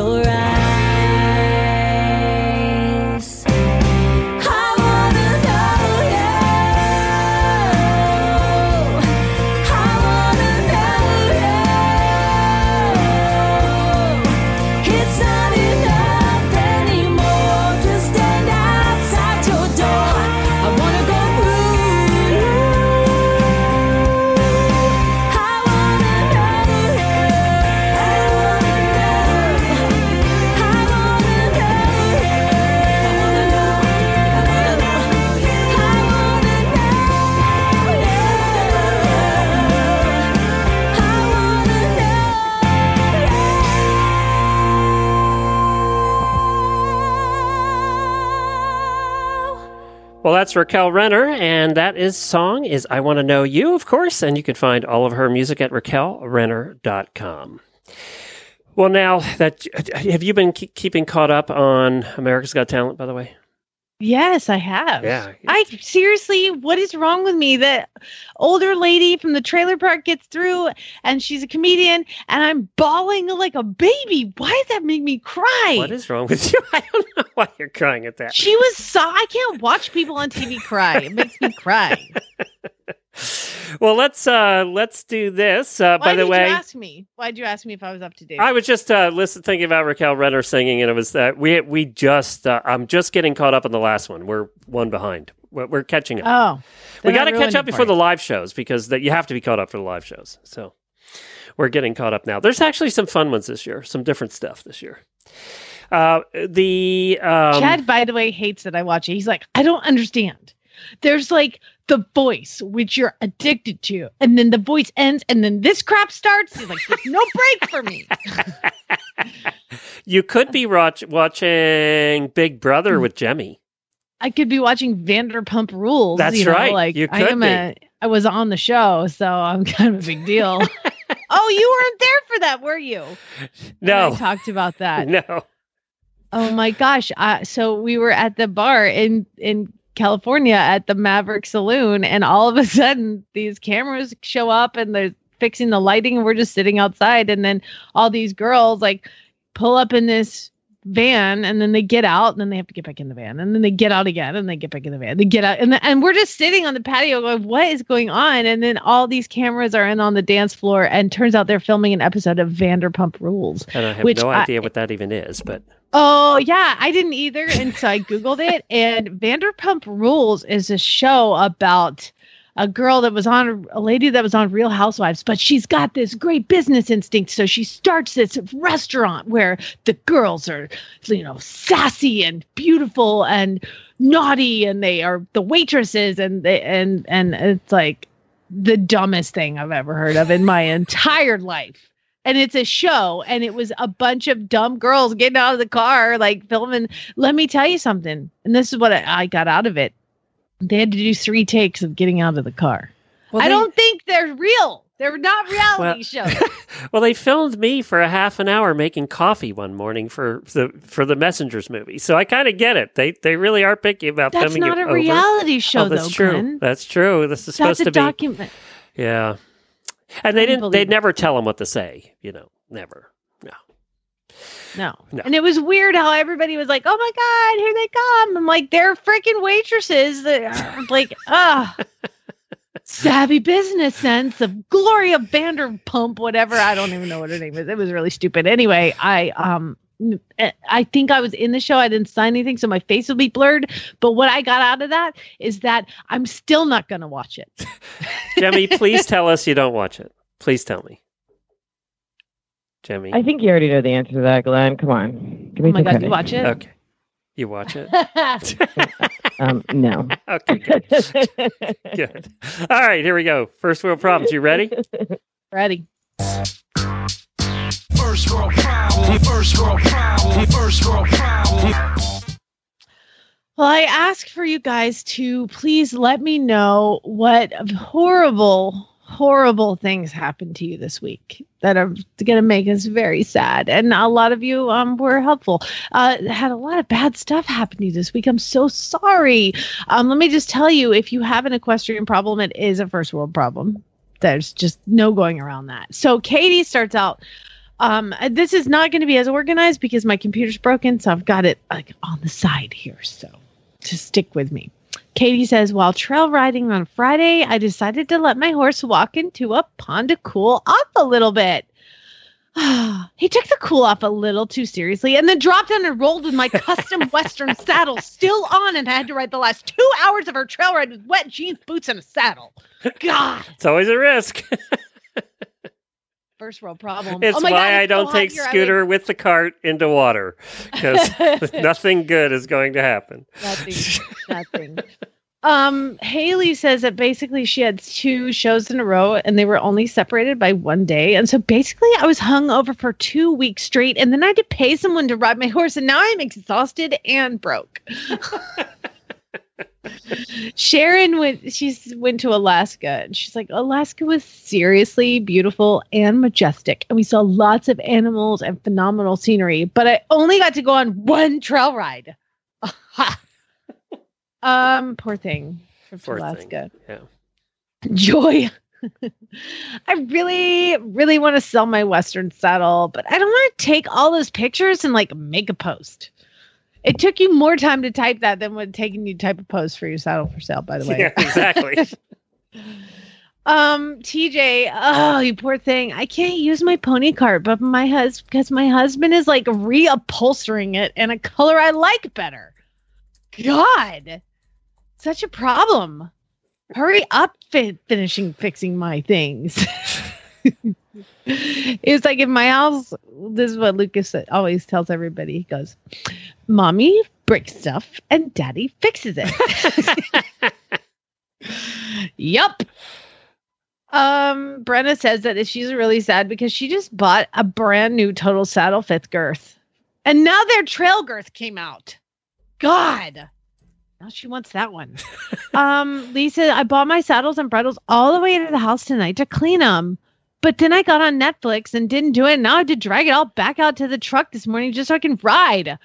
Well, that's Raquel Renner, and that is song is I Want to Know You, of course, and you can find all of her music at raquelrenner.com. Well, now that have you been keep, keeping caught up on America's Got Talent, by the way? Yes, I have. Yeah. I seriously, what is wrong with me? That older lady from the trailer park gets through and she's a comedian and I'm bawling like a baby. Why does that make me cry? What is wrong with you? I don't know why you're crying at that. She was so I can't watch people on TV cry. It makes me cry. Well, let's uh let's do this. Uh, Why by the did way, you ask me? Why did you ask me if I was up to date? I was just uh, listen, thinking about Raquel Renner singing, and it was that we we just uh, I'm just getting caught up on the last one. We're one behind. We're, we're catching up. Oh, we got to catch up before the live shows because that you have to be caught up for the live shows. So we're getting caught up now. There's actually some fun ones this year. Some different stuff this year. Uh, the um, Chad, by the way, hates that I watch it. He's like, I don't understand. There's like the voice, which you're addicted to, and then the voice ends, and then this crap starts. He's like, there's no break for me. you could be watch, watching Big. Brother with Jimmy. I could be watching Vanderpump Rules. That's you know, right. Like You I am be. a, I was on the show, so I'm kind of a big deal. oh, you weren't there for that, were you? When I No, talked about that. no. Oh my gosh! Uh, so we were at the bar and in California at the Maverick Saloon, and all of a sudden these cameras show up and they're fixing the lighting, and we're just sitting outside, and then all these girls like pull up in this van and then they get out and then they have to get back in the van and then they get out again and they get back in the van they get out and, and we're just sitting on the patio going what is going on and then all these cameras are in on the dance floor and turns out they're filming an episode of vanderpump rules And I have which no I- idea what that even is, but Oh yeah, I didn't either, and so I googled it. And Vanderpump Rules is a show about a girl that was on a lady that was on Real Housewives, but she's got this great business instinct. So she starts this restaurant where the girls are, you know, sassy and beautiful and naughty, and they are the waitresses, and they and and it's like the dumbest thing I've ever heard of in my entire life. And it's a show and it was a bunch of dumb girls getting out of the car like filming. Let me tell you something and this is what i, I got out of it they had to do three takes of getting out of the car Well, i they- don't think they're real they're not reality Well- shows well, they filmed me for a half an hour making coffee one morning for the for the Messengers movie. So I kind of get it. They they really are picky about that's filming not a over. reality show oh, that's though true. Glenn. That's true. This is that's supposed to be. A document Yeah. And they didn't. They never tell them what to say. You know, never. No. no. And it was weird how everybody was like oh my god here they come i'm like they're freaking waitresses that like ah savvy business sense of Gloria Vanderpump, whatever. I don't even know what her name is. It was really stupid. Anyway, I um I think I was in the show. I didn't sign anything, so my face will be blurred. But what I got out of that is that I'm still not going to watch it. Jimmy, please tell us you don't watch it. Please tell me. Jimmy. I think you already know the answer to that, Glenn. Come on. Give me Oh my some God, you watch it? Okay. You watch it? Um, no. okay. Good. good. All right, here we go. First world problems. You ready? Ready? First world problem. First world problem. First world problem. Well, I ask for you guys to please let me know what horrible, horrible things happened to you this week that are going to make us very sad. And a lot of you um, were helpful. Uh, had a lot of bad stuff happen to you this week. I'm so sorry. Um, let me just tell you if you have an equestrian problem, it is a first world problem. There's just no going around that. So Katie starts out. Um, this is not going to be as organized because my computer's broken, so I've got it like on the side here. So just stick with me. Katie says, while trail riding on Friday, I decided to let my horse walk into a pond to cool off a little bit. he took the cool off a little too seriously and then dropped down and rolled with my custom Western saddle still on and I had to ride the last two hours of our trail ride with wet jeans, boots, and a saddle. God. It's always a risk. First world problem. It's oh my why God, I don't so take. Scooter with the cart into water because nothing good is going to happen. Nothing. Nothing. Um, Haley says that basically she had two shows in a row and they were only separated by one day. And so basically I was hung over for two weeks straight and then I had to pay someone to ride my horse and now I'm exhausted and broke. Sharon went she's went to Alaska and she's like Alaska was seriously beautiful and majestic and we saw lots of animals and phenomenal scenery but I only got to go on one trail ride. um poor thing from Poor thing. Alaska. Yeah. Joy. I really, really want to sell my Western saddle, but I don't want to take all those pictures and like make a post. It took you more time to type that than would taking you to type a post for your saddle for sale, by the way. Yeah, exactly. Um, TJ, oh, you poor thing. I can't use my pony cart, but my husband, because my husband is like reupholstering it in a color I like better. God, such a problem. Hurry up, fi- finishing fixing my things. it's like in my house. This is what Lucas always tells everybody. He goes, "Mommy breaks stuff, and Daddy fixes it." Yup. Um, Brenna says that she's really sad because she just bought a brand new Total Saddle Fit girth. And now their trail girth came out. God. Now she wants that one. um, Lisa, I bought my saddles and bridles all the way to the house tonight to clean them. But then I got on Netflix and didn't do it. Now I had to drag it all back out to the truck this morning just so I can ride.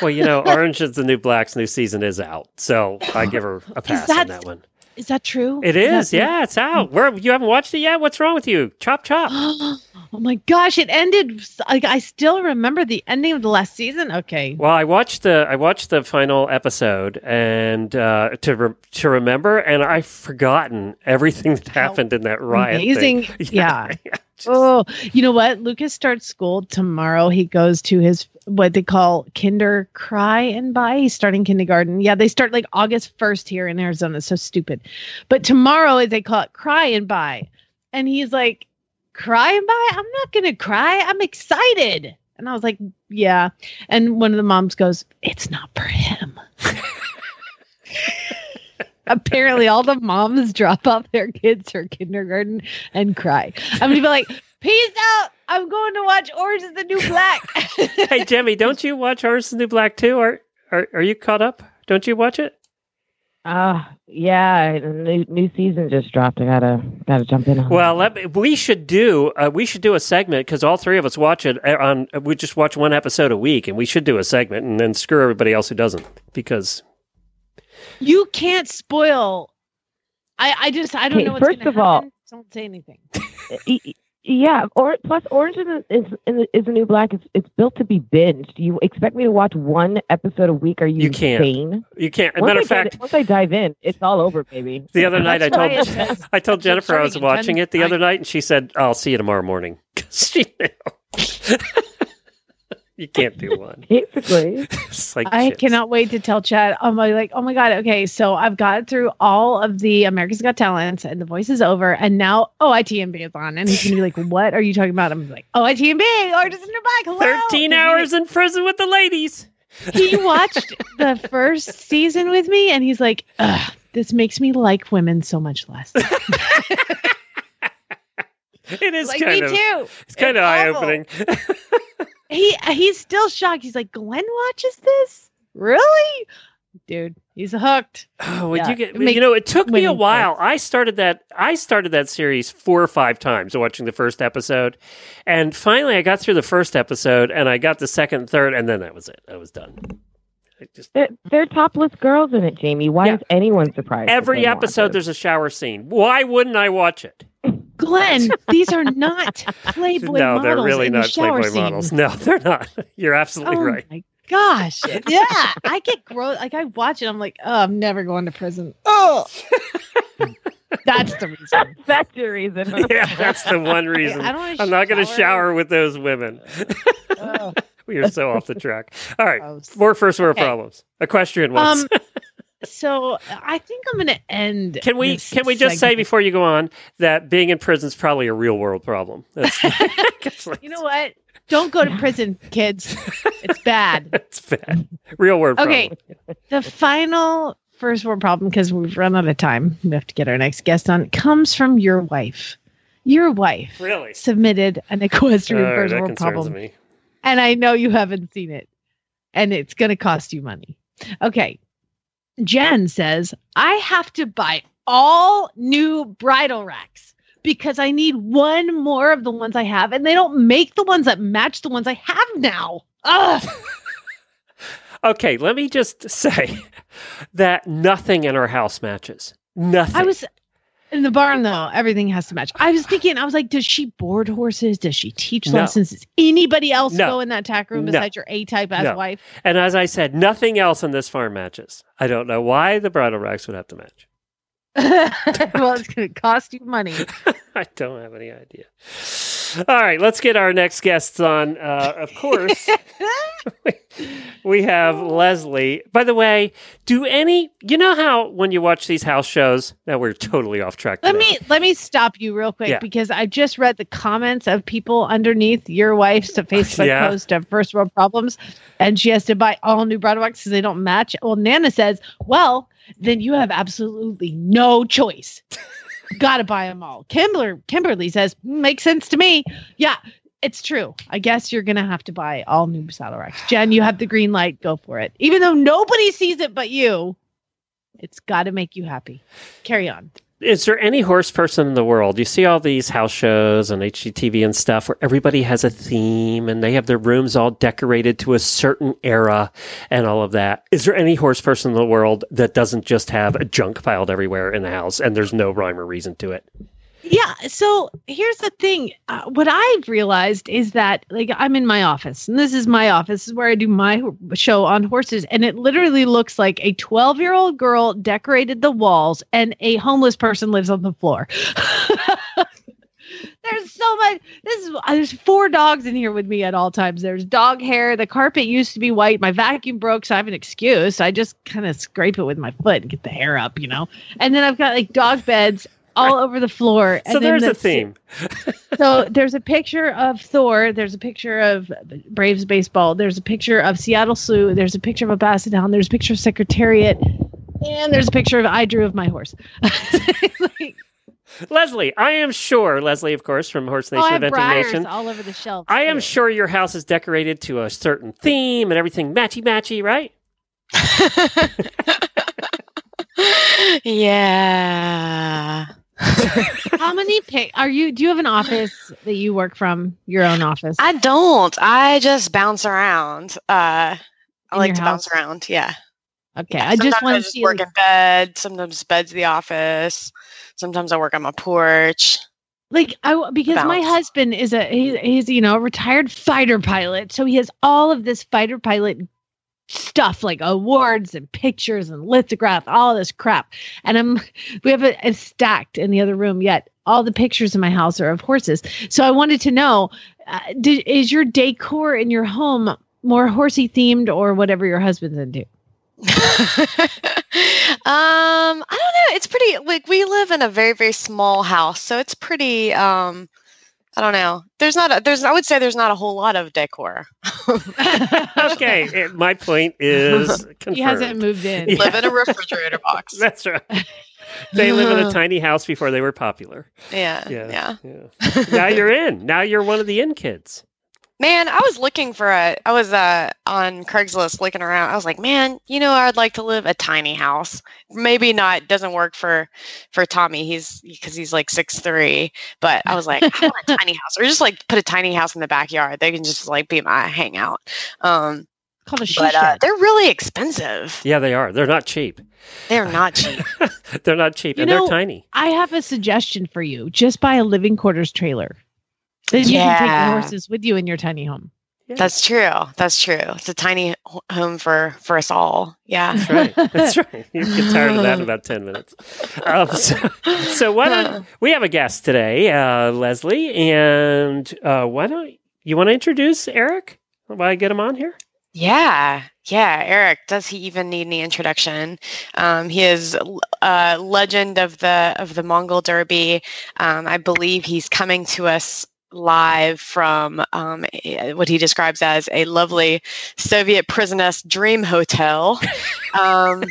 well, you know, Orange is the New Black's new season is out, so I give her a pass on that- that one. Is that true? It is. is, yeah, it's out. Where you haven't watched it yet? What's wrong with you? Chop chop. oh my gosh, it ended. Like I still remember the ending of the last season. Okay. Well, I watched the I watched the final episode and uh, to re- to remember, and I've forgotten everything that happened in that riot. Amazing. thing. Yeah. Oh, you know what? Lucas starts school tomorrow. He goes to his what they call kinder cry and buy. He's starting kindergarten. Yeah, they start like August 1st here in Arizona. So stupid. But tomorrow is they call it cry and buy. And he's like, cry and buy? I'm not gonna cry. I'm excited. And I was like, yeah. And one of the moms goes, It's not for him. Apparently, all the moms drop off their kids for kindergarten and cry. I'm gonna be like, "Peace out! I'm going to watch Orange is the New Black." hey, Jimmy, don't you watch Orange is the New Black too? Are are are you caught up? Don't you watch it? Ah, yeah, the new new season just dropped. I gotta gotta jump in on. Well, let me, we should do uh, we should do a segment because all three of us watch it uh, on. We just watch one episode a week, and we should do a segment and then screw everybody else who doesn't because you can't spoil. I I just I don't Okay, know what's first gonna of all- Don't say anything. Y- y- yeah, or plus Orange is a, is, is a new black. It's it's built to be binged. Do you expect me to watch one episode a week? Are you, You can't. insane? you can't. As a Once matter I of fact, it- once I dive in, it's all over, baby. the other night I told it I told Jennifer I was watching 10 it the other night, and she said, "I'll see you tomorrow morning." she knew. you can't do one. Basically, It's like I cannot wait to tell Chad. I'm like, oh my god. Okay, so I've got through all of the America's Got Talent, and the voice is over, and now OITNB is on, and he's gonna be like, "What are you talking about?" I'm like, "OITNB, or just in your back." Hello. Thirteen hours in prison with the ladies. He watched the first season with me, and he's like, Ugh, "This makes me like women so much less." It is like kind me of too. it's kind of eye opening. He he's still shocked. He's like, "Glenn watches this." Really? dude. He's hooked. Oh, would Yeah, you get? it makes you know, it took me a winning while. I started that. I started that series four or five times watching the first episode, and finally I got through the first episode, and I got the second, third, and then that was it. I was done. I just They're, they're topless girls in it, Jamie. Why Yeah. is anyone surprised? every episode there's a shower scene. Why wouldn't I watch it? Glenn, these are not Playboy no, models. No, they're really the not shower Playboy scene. models. No, they're not. You're absolutely right. Oh right. my gosh. Yeah. I get gross. Like I watch it. I'm like, oh, I'm never going to prison. Oh. That's the reason. That's your reason. Yeah, that's the one reason. I don't I'm not going to shower. with those women. Oh. we are so off the track. All right, more first world Okay. problems. Equestrian ones. Um, so I think I'm going to end. can we can we just say before you go on that being in prison is probably a real world problem? That's, like- You know what? Don't go to prison, kids. It's bad. it's bad. Real world problem. Okay. The final first world problem, because we've run out of time, we have to get our next guest on, comes from your wife. Your wife Really? submitted an equestrian Oh, first world problem. me. And I know you haven't seen it. And it's going to cost you money. Okay. Jen says, I have to buy all new bridle racks because I need one more of the ones I have. And they don't make the ones that match the ones I have now. Ugh. Okay, let me just say that nothing in our house matches. Nothing. I was in the barn though. Everything has to match. I was thinking, I was like, does she board horses? Does she teach No. lessons? Does anybody else No. go in that tack room No. besides your A type as No. wife? And as I said, nothing else on this farm matches. I don't know why the bridle racks would have to match. well, it's going to cost you money. I don't have any idea. All right, let's get our next guests on. Uh, of course, we have Leslie. By the way, do any you know how when you watch these house shows? Now we're totally off track. Let today. me let me stop you real quick Yeah. because I just read the comments of people underneath your wife's Facebook Yeah. post of first world problems, and she has to buy all new racks because they don't match. Well, Nana says, "Well, then you have absolutely no choice. Got to buy them all." Kimber Kimberly says, "Makes sense to me." Yeah. It's true. I guess you're gonna have to buy all new saddle racks. Jen, you have the green light. Go for it. Even though nobody sees it but you, it's got to make you happy. Carry on. Is there any horse person in the world? You see all these house shows on HGTV and stuff where everybody has a theme and they have their rooms all decorated to a certain era and all of that. Is there any horse person in the world that doesn't just have junk piled everywhere in the house and there's no rhyme or reason to it? Yeah. So here's the thing. Uh, what I've realized is that, like, I'm in my office, and this is my office, this is where I do my show on horses, and it literally looks like a 12 year old girl decorated the walls, and a homeless person lives on the floor. There's so much. This is uh, there's four dogs in here with me at all times. There's dog hair. The carpet used to be white. My vacuum broke, so I have an excuse. I just kind of scrape it with my foot and get the hair up, you know. And then I've got like dog beds all over the floor. And So there's a theme. so there's a picture of Thor. There's a picture of Braves baseball. There's a picture of Seattle Slew. There's a picture of a Basset Hound. There's a picture of Secretariat. And there's a picture of I drew of my horse. Like, Leslie, I am sure, Leslie, of course, from Horse oh, Nation have Eventing Nation. all over the shelf. I am sure your house is decorated to a certain theme and everything matchy matchy, right? yeah. How many pic are you? Do you have an office that you work from? Your own office? I don't. I just bounce around. Uh, I like to bounce around. Yeah. Okay, Yeah, I just want to work like- in bed. Sometimes bed's the office. Sometimes I work on my porch. like I because my husband is a he, he's you know a retired fighter pilot, so he has all of this fighter pilot stuff like awards and pictures and lithograph, all this crap. And I'm we have it it's stacked in the other room. Yet all the pictures in my house are of horses. So I wanted to know, uh, did, is your decor in your home more horsey themed or whatever your husband's into? Um, I don't know. It's pretty like we live in a very very small house, so it's pretty. Um, I don't know. There's not. A, there's. I would say there's not a whole lot of decor. okay, eh, my point is confirmed. He hasn't moved in. Yeah. Live in a refrigerator box. That's right. They live in a tiny house before they were popular. Yeah. Yeah. Yeah. yeah. now you're in. Now you're one of the in kids. Man, I was looking for a. I was uh on Craigslist looking around. I was like, man, you know, I'd like to live a tiny house. Maybe not. Doesn't work for for Tommy. He's because he's like six three. But I was like, I want a tiny house, or just like put a tiny house in the backyard. They can just like be my hangout. Um, called a she but uh, they're really expensive. Yeah, they are. They're not cheap. They're not cheap. they're not cheap, You and know, they're tiny. I have a suggestion for you. Just buy a living quarters trailer. Then you can take Yeah. the horses with you in your tiny home. That's true. That's true. It's a tiny ho- home for for us all. Yeah. That's right. That's right. You get tired of that in about 10 minutes. Um, so, so why don't we have a guest today, uh, Leslie, and uh, why don't you want to introduce Eric? Why I get him on here? Yeah, yeah. Eric, does he even need any introduction? Um, he is a legend of the of the Mongol Derby. Um, I believe he's coming to us live from um, eh, what he describes as a lovely Soviet prisoness dream hotel um,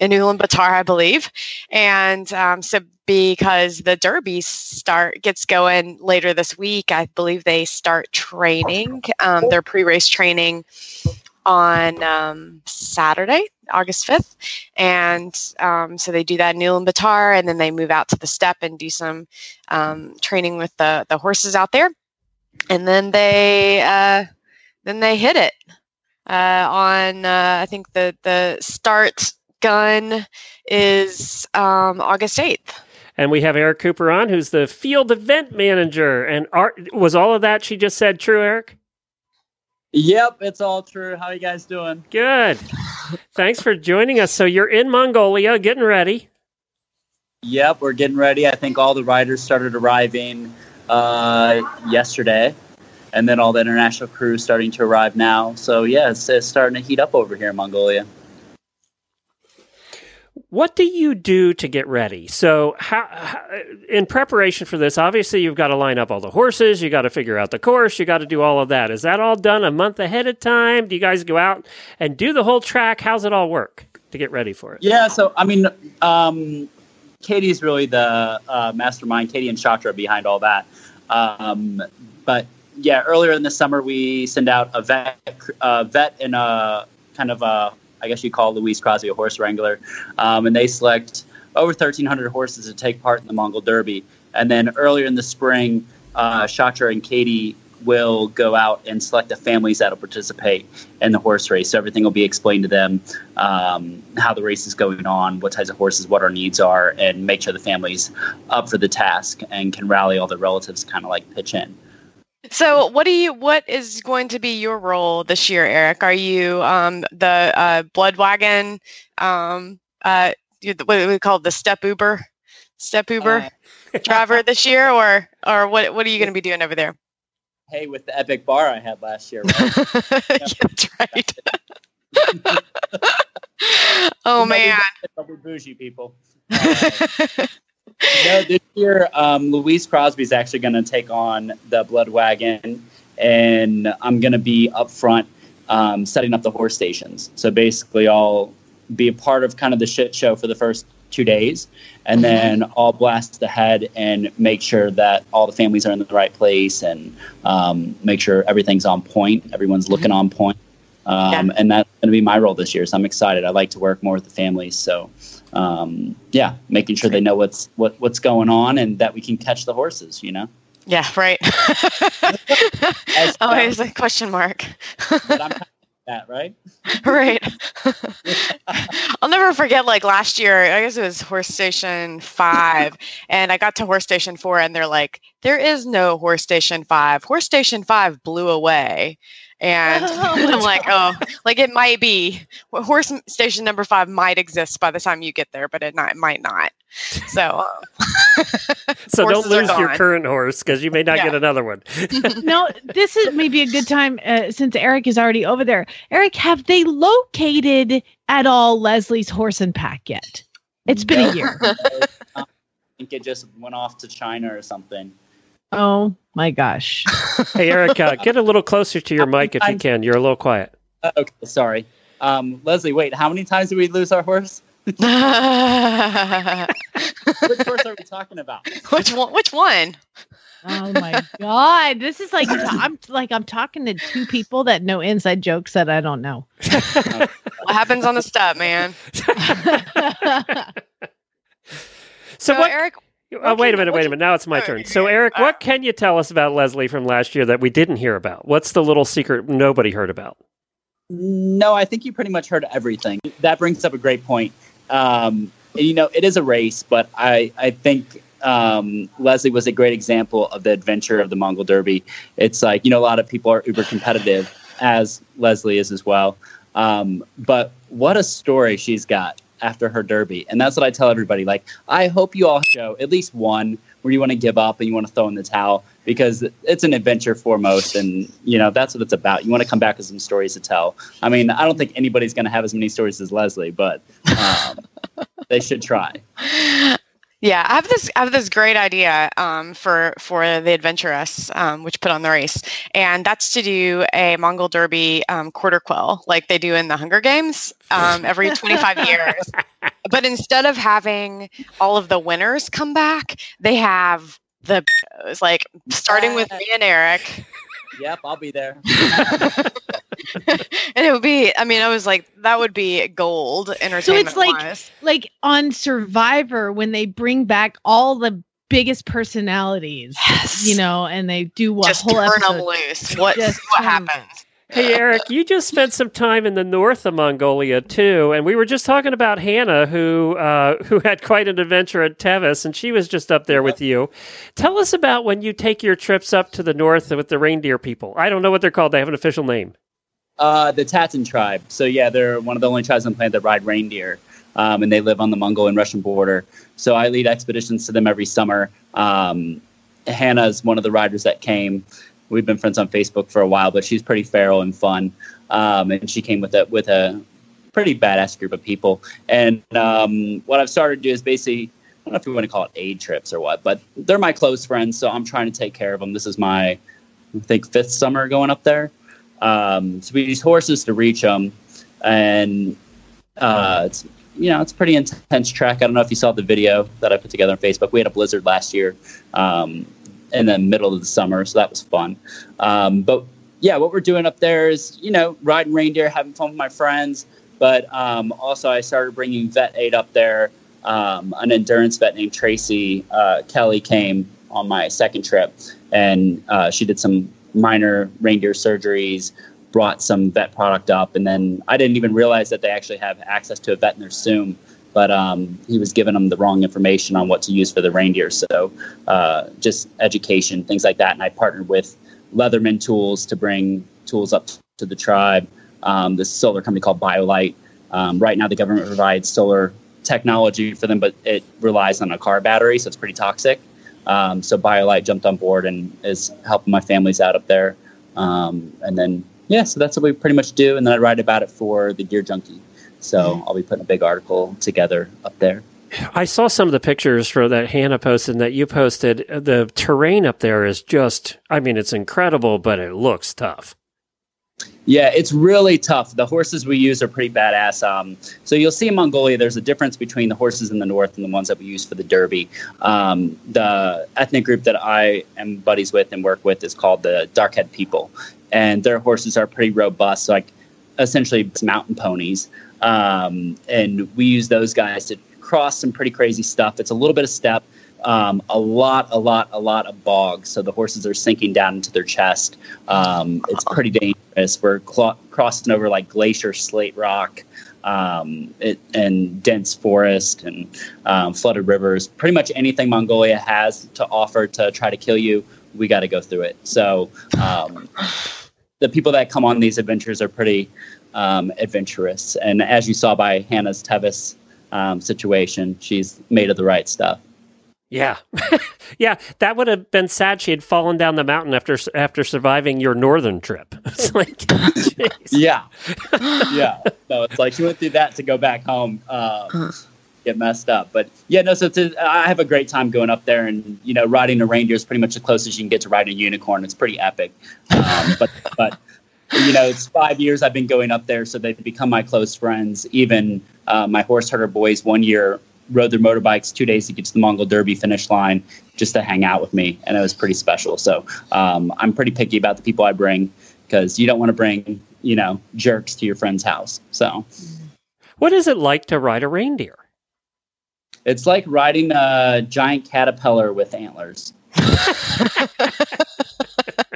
in Ulaanbaatar, I believe. And um, so, because the Derby start gets going later this week, I believe they start training um, their pre-race training on um, Saturday, August 5th. And um, so they do that in Ulaanbaatar and then they move out to the steppe and do some um, training with the, the horses out there. And then they uh, then they hit it uh, on uh, I think the the start gun is um, August 8th. And we have Eric Cooper on, who's the field event manager. And art, was all of that she just said true, Eric? Yep, it's all true. How you guys doing? Good. Thanks for joining us. So you're in Mongolia, getting ready. Yep, we're getting ready. I think all the riders started arriving uh, yesterday, and then all the international crews starting to arrive now. So yeah, it's, it's starting to heat up over here in Mongolia. What do you do to get ready? So, how, how, in preparation for this, obviously you've got to line up all the horses, you got to figure out the course, you got to do all of that. Is that all done a month ahead of time? Do you guys go out and do the whole track? How's it all work to get ready for it? Yeah, so I mean, um, Katie's really the uh, mastermind. Katie and are behind all that. Um, but yeah, earlier in the summer we send out a vet, a vet and a kind of a, I guess you call Louise Crosby a horse wrangler, um, and they select over 1,300 horses to take part in the Mongol Derby. And then earlier in the spring, uh, Shatra and Katie will go out and select the families that will participate in the horse race. So everything will be explained to them, um, how the race is going on, what types of horses, what our needs are, and make sure the families up for the task and can rally all the relatives, kind of like pitch in. So, what do you? What is going to be your role this year, Eric? Are you um, the uh, blood wagon? Um, uh, what do we call it, the steppe Uber, steppe Uber driver this year, or or what? What are you going to be doing over there? Hey, with the epic bar I had last year. Right? That's right. oh man. Bougie people. No, this year, um, Louise Crosby is actually going to take on the Blood Wagon, and I'm going to be up front um, setting up the horse stations. So basically, I'll be a part of kind of the shit show for the first two days, and then I'll blast ahead and make sure that all the families are in the right place and um, make sure everything's on point, everyone's looking on point. Um, And that's going to be my role this year. So I'm excited. I like to work more with the families. So um, yeah, making sure they know what's what, what's going on and that we can catch the horses. You know. Yeah, right. Always a question mark. That right? right. I'll never forget like last year, I guess it was horse station five, and I got to horse station four, and they're like, there is no horse station five. Horse station five blew away. And I'm like, oh, like it might be well, horse station number five might exist by the time you get there, but it not, might not. So, uh, So don't lose your current horse because you may not Yeah. get another one. no, this is maybe a good time uh, since Eric is already over there. Eric, have they located at all Leslie's horse and pack yet? It's been a year. I think it just went off to China or something. Oh my gosh. hey, Eric, uh, get a little closer to your mic if you can. You're a little quiet. Uh, okay, sorry. Um, Leslie, wait, how many times did we lose our horse? Which horse are we talking about? which one? Which one? Oh my god, this is like I'm like I'm talking to two people that know inside jokes that I don't know. What happens on the steppe, man? So, what, Eric, Oh, wait a minute, wait a minute. Now it's my turn. So, Eric, what can you tell us about Leslie from last year that we didn't hear about? What's the little secret nobody heard about? No, I think you pretty much heard everything. That brings up a great point. Um, and, you know, it is a race, but I, I think um, Leslie was a great example of the adventure of the Mongol Derby. It's like, you know, a lot of people are uber competitive, as Leslie is as well. Um, but what a story she's got after her Derby. And that's what I tell everybody. Like, I hope you all show at least one where you want to give up and you want to throw in the towel because it's an adventure foremost. And, you know, that's what it's about. You want to come back with some stories to tell. I mean, I don't think anybody's going to have as many stories as Leslie, but um, they should try. Yeah, I have this. I have this great idea um, for for the adventurous, um, which put on the race, and that's to do a Mongol Derby um, quarter quell, like they do in the Hunger Games um, every 25 years. But instead of having all of the winners come back, they have the like starting with me and Eric. Yep, I'll be there. and it would be. I mean, I was like, that would be gold entertainment So it's like wise. like on Survivor when they bring back all the biggest personalities, you know, and they do a Just whole turn 'em episode. loose. What- Just what happens? Hey, Eric, you just spent some time in the north of Mongolia too, and we were just talking about Hannah, who uh, who had quite an adventure at Tevis, and she was just up there with you. Tell us about when you take your trips up to the north with the reindeer people. I don't know what they're called; they have an official name. Uh, the Tsaatan tribe. So yeah, they're one of the only tribes on the planet that ride reindeer, um, and they live on the Mongol and Russian border. So I lead expeditions to them every summer. Um, Hannah is one of the riders that came. We've been friends on Facebook for a while, but she's pretty feral and fun. Um, and she came with a with a pretty badass group of people. And um, what I've started to do is basically, I don't know if you want to call it aid trips or what, but they're my close friends, so I'm trying to take care of them. This is my, I think, fifth summer going up there. Um, so we use horses to reach them, and uh, it's you know it's pretty intense track. I don't know if you saw the video that I put together on Facebook. We had a blizzard last year um, in the middle of the summer, so that was fun. Um, but yeah, what we're doing up there is you know riding reindeer, having fun with my friends. But um, also, I started bringing vet aid up there. Um, an endurance vet named Tracy uh, Kelly came on my second trip, and uh, she did some minor reindeer surgeries, brought some vet product up, and then I didn't even realize that they actually have access to a vet in their Zoom. But um, he was giving them the wrong information on what to use for the reindeer. So uh, just education, things like that. And I partnered with Leatherman Tools to bring tools up to the tribe. Um, this solar company called BioLite. Um, right now, the government provides solar technology for them, but it relies on a car battery, so it's pretty toxic. Um, so BioLite jumped on board and is helping my families out up there. Um, and then, yeah, so that's what we pretty much do. And then I write about it for the Gear Junkie. So I'll be putting a big article together up there. I saw some of the pictures for that Hannah posted and that you posted. The terrain up there is just, I mean, it's incredible, but it looks tough. Yeah, it's really tough. The horses we use are pretty badass. Um, so you'll see in Mongolia, there's a difference between the horses in the north and the ones that we use for the Derby. Um, the ethnic group that I am buddies with and work with is called the Darkhad people, and their horses are pretty robust, like essentially it's mountain ponies. Um, and we use those guys to cross some pretty crazy stuff. It's a little bit of steppe, um, a lot, a lot, a lot of bog. So the horses are sinking down into their chest. Um, it's pretty dangerous. We're cl- crossing over like glacier slate rock. Um, it, and dense forest and um, flooded rivers. Pretty much anything Mongolia has to offer to try to kill you, we got to go through it. So um, the people that come on these adventures are pretty um, adventurous. And as you saw by Hannah's Tevis um, situation, she's made of the right stuff. Yeah, yeah, that would have been sad. She had fallen down the mountain after after surviving your northern trip. It's like. Yeah, yeah. So it's like she went through that to go back home, uh, get messed up. But yeah, no. So it's a, I have a great time going up there, and you know, riding a reindeer is pretty much the closest you can get to riding a unicorn. It's pretty epic. Um, but but you know, it's five years I've been going up there, so they've become my close friends. Even uh, my horse herder boys one year rode their motorbikes two days to get to the Mongol Derby finish line just to hang out with me, and it was pretty special. So um, I'm pretty picky about the people I bring because you don't want to bring you know jerks to your friend's house. So What is it like to ride a reindeer? it's like riding a giant caterpillar with antlers.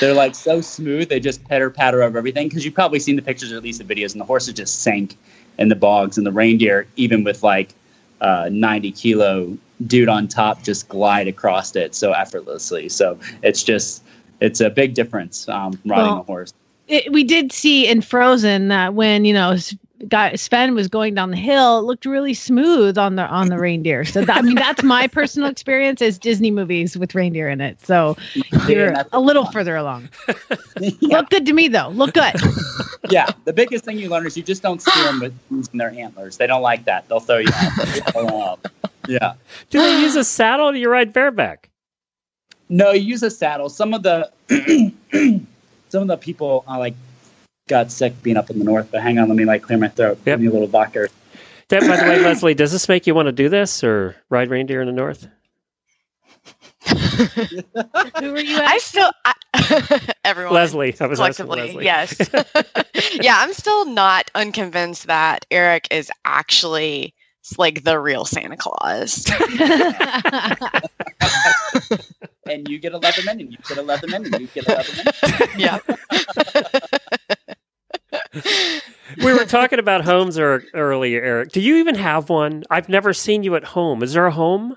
They're like so smooth, they just pitter patter over everything. Because you've probably seen the pictures or at least the videos, and the horses just sank in the bogs, and the reindeer, even with like uh, 90 kilo dude on top, just glide across it so effortlessly. So it's just, it's a big difference um, riding Well, a horse. it, we did see in Frozen that when you know guy Sven was going down the hill, it looked really smooth on the on the reindeer. So that, I mean, that's my personal experience as Disney movies with reindeer in it. So you're that's a little further along. Look good to me though. Look good. yeah, the biggest thing you learn is you just don't steer them with using their antlers. They don't like that. They'll throw you off. yeah. Do they use a saddle or do you ride bareback? No, you use a saddle. Some of the some of the people uh, like got sick being up in the north. But hang on, let me like clear my throat. Give me a little vodka. That, by the way, Leslie, does this make you want to do this or ride reindeer in the north? Who are you? I still I, everyone. Leslie, I was asking collectively. Leslie. Yes. yeah, I'm still not unconvinced that Eric is actually like the real Santa Claus. and you get a Leatherman, and you get a Leatherman, and you get a Leatherman. yeah. We were talking about homes er- earlier, Eric. Do you even have one? I've never seen you at home. Is there a home?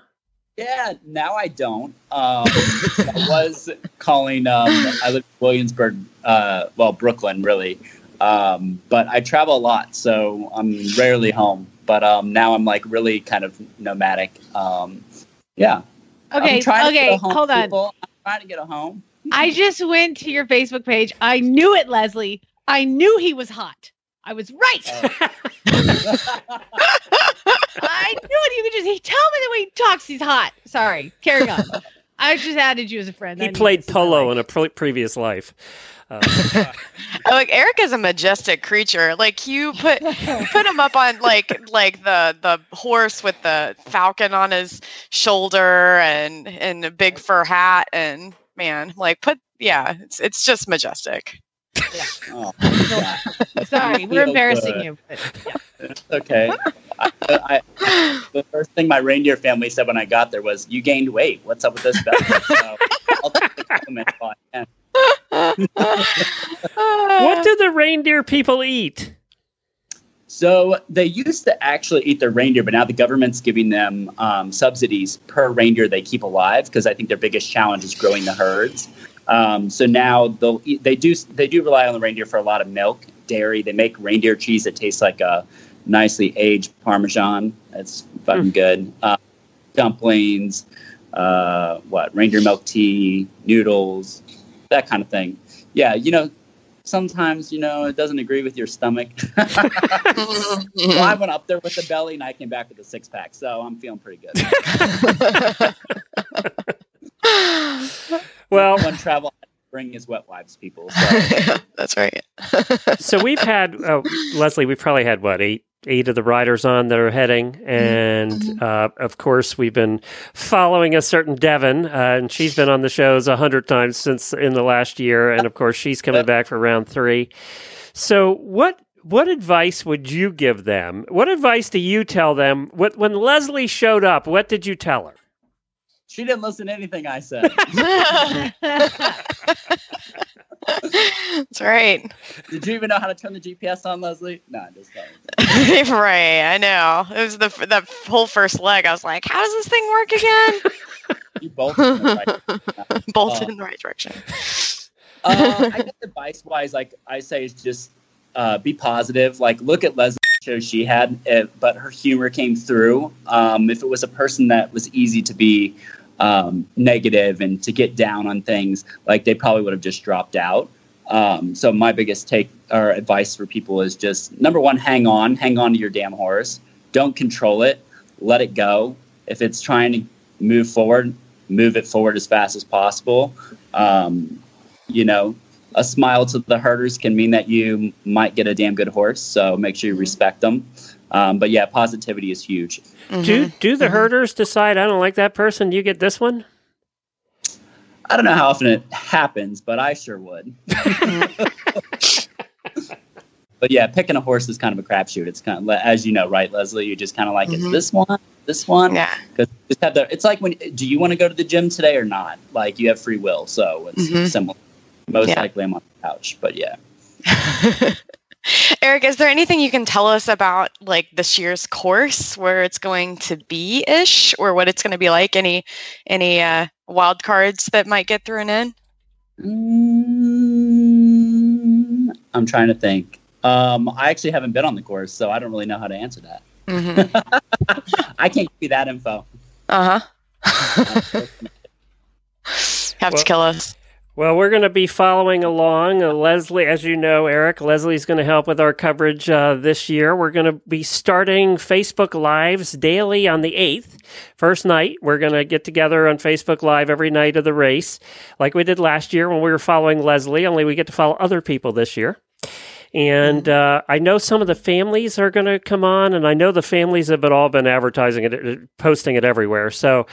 Yeah, now I don't. Um, I was calling. Um, I live in Williamsburg, uh, well, Brooklyn, really. Um, but I travel a lot, so I'm rarely home. But um, now I'm like really kind of nomadic. Um, yeah. Okay, I'm trying to get okay, a home, hold on. people. I'm trying to get a home. I just went to your Facebook page. I knew it, Leslie. I knew he was hot. I was right. Oh. I knew it. You could just he tell me the way he talks. He's hot. Sorry. Carry on. I just added you as a friend. He need played this in my polo in a pre- previous life. Uh, Oh, like Eric is a majestic creature. Like you put put him up on like like the the horse with the falcon on his shoulder and and a big fur hat and man, like put yeah, it's it's just majestic. Oh, Sorry, we're embarrassing good. you. but- It's okay. I, I, the first thing my reindeer family said when I got there was, "You gained weight. What's up with this belly?" So I'll take the compliment if I can. what do the reindeer people eat? So they used to actually eat their reindeer, but now the government's giving them um, subsidies per reindeer they keep alive because I think their biggest challenge is growing the herds. Um, so now they'll they do they do rely on the reindeer for a lot of milk, dairy. They make reindeer cheese that tastes like a nicely aged Parmesan. It's fucking good. Uh, dumplings, uh, what reindeer milk tea, noodles, that kind of thing. Yeah, you know, sometimes you know it doesn't agree with your stomach. well, I went up there with a belly and I came back with a six pack, so I'm feeling pretty good. Well, one travel bring his wet wipes, people. So. That's right. so we've had uh, Leslie. We've probably had what eight eight of the riders on that are heading, and uh, of course we've been following a certain Devon, uh, and she's been on the shows a hundred times since in the last year, and of course she's coming back for round three. So what? What advice would you give them? What advice do you tell them? What, when Leslie showed up, what did you tell her? She didn't listen to anything I said. That's right. Did you even know how to turn the GPS on, Leslie? No, I just don't. right, I know. It was the the whole first leg. I was like, "How does this thing work again?" You both in the right Bolted Uh, in the right direction. uh, I guess advice wise, like I say, is just uh, be positive. Like look at Leslie show she had, it, but her humor came through. Um, if it was a person that was easy to be um, negative and to get down on things, like they probably would have just dropped out. Um, so my biggest take or advice for people is just number one, hang on, hang on to your damn horse. Don't control it. Let it go. If it's trying to move forward, move it forward as fast as possible. Um, you know, a smile to the herders can mean that you might get a damn good horse. So make sure you respect them. Um, but yeah, positivity is huge. Do do the herders decide I don't like that person? You get this one. I don't know how often it happens, but I sure would. but yeah, picking a horse is kind of a crapshoot. It's kind of, as you know, right, Leslie? You just kind of like, is Mhm. this one? This one? Yeah. Because just have the. It's like when do you want to go to the gym today or not? Like you have free will, so it's Mhm. similar. Most Yeah. likely, I'm on the couch, but yeah. Eric, is there anything you can tell us about like this year's course, where it's going to be ish, or what it's going to be like? Any any uh, wild cards that might get thrown in? Mm, I'm trying to think. Um, I actually haven't been on the course, so I don't really know how to answer that. Mm-hmm. I can't give you that info. Uh huh. Have Well- to kill us. Well, we're going to be following along. Uh, Leslie, as you know, Eric, Leslie's going to help with our coverage uh, this year. We're going to be starting Facebook Lives daily on the 8th. First night, we're going to get together on Facebook Live every night of the race, like we did last year when we were following Leslie, only we get to follow other people this year. And uh, I know some of the families are going to come on, and I know the families have been all been advertising it, uh, posting it everywhere. So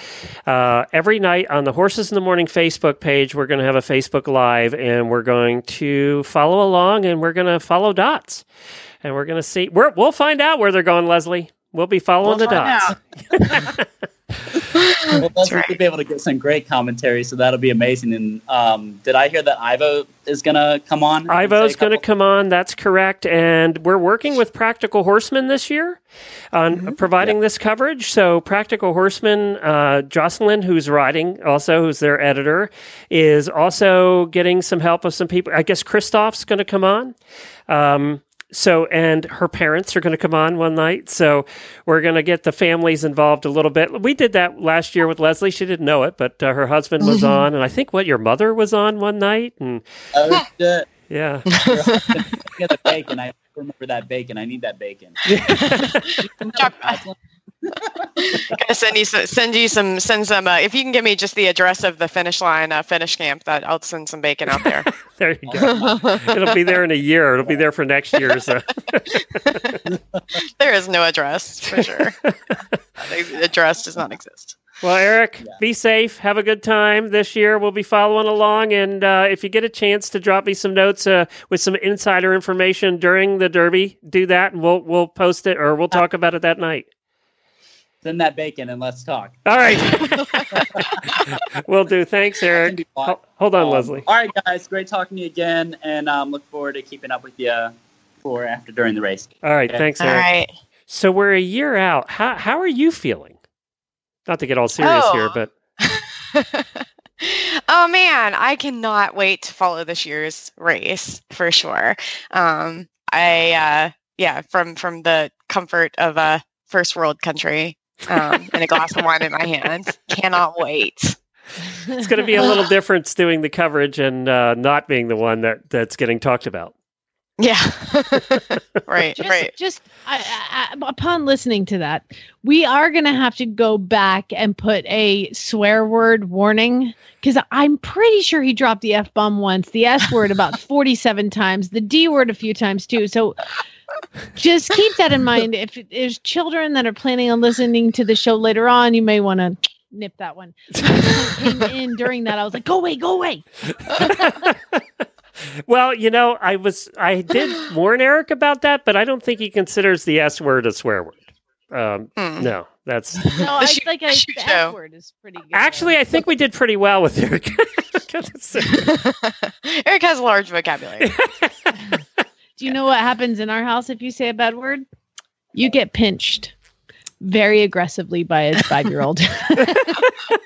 uh, every night on the Horses in the Morning Facebook page, we're going to have a Facebook Live, and we're going to follow along, and we're going to follow dots, and we're going to see. We're, we'll find out where they're going, Leslie. We'll be following We'll the dots. Well, Leslie could be able to get some great commentary, so that'll be amazing. And um, did I hear that Ivo is going to come on? Ivo's going to come on. That's correct. And we're working with Practical Horseman this year on providing this coverage. So, Practical Horseman, uh, Jocelyn, who's writing, also who's their editor, is also getting some help with some people. I guess Christoph's going to come on. Um, so, and her parents are going to come on one night. So, we're going to get the families involved a little bit. We did that last year with Leslie. She didn't know it, but uh, her husband was on. And I think what your mother was on one night. And Oh, shit. yeah. Get the bacon. I remember that bacon. I need that bacon. Gotta send you some, send you some send some. Uh, if you can give me just the address of the finish line uh, finish camp, that I'll send some bacon out there. There you go. It'll be there in a year. It'll be there for next year. So. there is no address for sure. the address does not exist. Well, Eric, be safe. Have a good time this year. We'll be following along, and uh, if you get a chance to drop me some notes uh, with some insider information during the Derby, do that, and we'll we'll post it or we'll talk about it that night. Send that bacon and let's talk. All right, we'll do. Thanks, Eric. Ho- Hold on, Um, Leslie. All right, guys. Great talking to you again, and um, look forward to keeping up with you for after during the race. All right, Okay. thanks, All Eric. right. So we're a year out. How how are you feeling? Not to get all serious Oh. here, but oh man, I cannot wait to follow this year's race for sure. Um, I uh, yeah, from from the comfort of a first world country um, and a glass of wine in my hand, cannot wait. it's going to be a little difference doing the coverage and uh, not being the one that that's getting talked about. Yeah, right, just, right. Just I, I, I- upon listening to that, we are going to have to go back and put a swear word warning because I'm pretty sure he dropped the f bomb once, the s word about 47 times, the d word a few times too. So just keep that in mind. If there's children that are planning on listening to the show later on, you may want to nip that one. Came in during that, I was like, "Go away, go away." Well, you know, I was I did warn Eric about that, but I don't think he considers the S word a swear word. Um, Hmm. No, that's No, I like I, the f word is pretty good. actually I think we did pretty well with Eric. Eric has a large vocabulary. Do you know what happens in our house if you say a bad word? You get pinched very aggressively by his five year old. oh,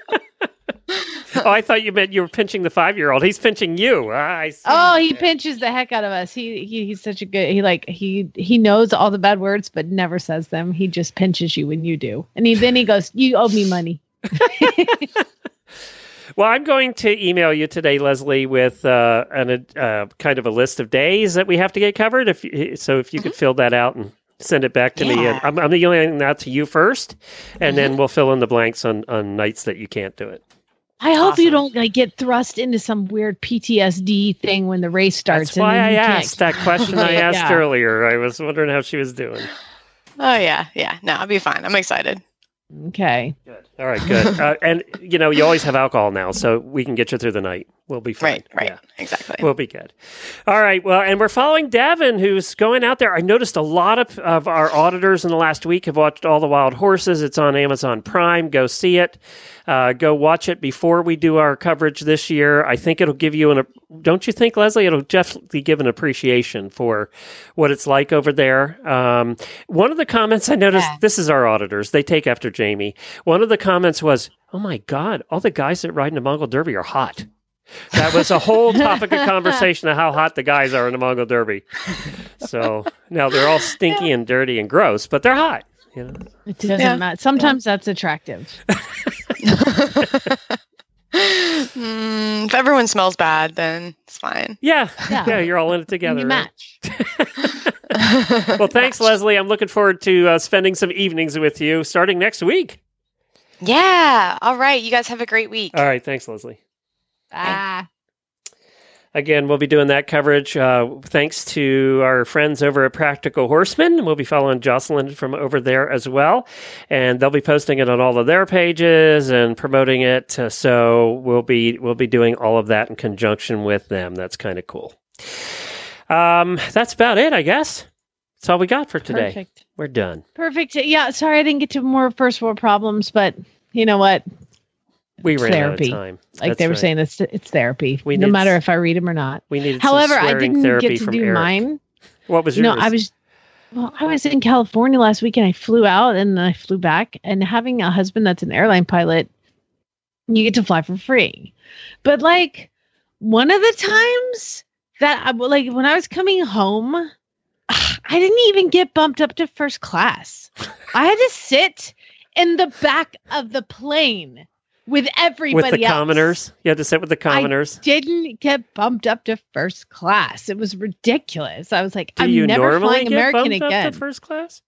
I thought you meant you were pinching the five year old. He's pinching you. Ah, I see. oh, he pinches the heck out of us. He, he he's such a good he like he he knows all the bad words but never says them. He just pinches you when you do. And he then he goes, You owe me money. Well, I'm going to email you today, Leslie, with uh, an, uh, kind of a list of days that we have to get covered. If you, so, if you could fill that out and send it back to me, and I'm, I'm emailing that to you first, and then we'll fill in the blanks on on nights that you can't do it. I hope you don't like get thrust into some weird PTSD thing when the race starts. That's why and then I you can't- asked that question I asked Yeah. earlier. I was wondering how she was doing. Oh yeah, yeah. No, I'll be fine. I'm excited. Okay. All right, good. uh, and you know, you always have alcohol now, so we can get you through the night. We'll be fine. Right, right, Yeah. exactly. We'll be good. All right. Well, and we're following Davin, who's going out there. I noticed a lot of, of our auditors in the last week have watched All the Wild Horses. It's on Amazon Prime. Go see it. Uh, go watch it before we do our coverage this year. I think it'll give you an. Don't you think, Leslie? It'll definitely give an appreciation for what it's like over there. Um, one of the comments I noticed. This is our auditors. They take after Jamie. One of the comments was, "Oh my God, all the guys that ride in the Mongol Derby are hot." That was a whole topic of conversation of how hot the guys are in the Mongol Derby. So now they're all stinky and dirty and gross, but they're hot. You know? It doesn't Yeah. matter. Sometimes that's attractive. Mm, if everyone smells bad, then it's fine. Yeah, Yeah. yeah, you're all in it together. you right? match. Well, thanks, Leslie. I'm looking forward to uh, spending some evenings with you starting next week. Yeah. All right. You guys have a great week. All right, thanks, Leslie. Ah. Again, we'll be doing that coverage uh, thanks to our friends over at Practical Horseman. We'll be following Jocelyn from over there as well. And they'll be posting it on all of their pages and promoting it. Uh, so we'll be we'll be doing all of that in conjunction with them. That's kind of cool. Um, that's about it, I guess. That's all we got for today. Perfect. We're done. Perfect. Yeah. Sorry, I didn't get to more first world problems, but you know what? We It's ran therapy. out of time. Like That's they were right. saying, it's it's therapy. We no matter if I read them or not. We needed However, I didn't therapy get to do Eric. mine. What was yours? No, I was. Well, I was in California last week and I flew out and then I flew back. And having a husband that's an airline pilot, you get to fly for free. But like one of the times that I like when I was coming home, I didn't even get bumped up to first class. I had to sit in the back of the plane with everybody with the else. commoners. You had to sit with the commoners. I didn't get bumped up to first class. It was ridiculous. I was like, Do I'm never flying get American bumped up again. to first class?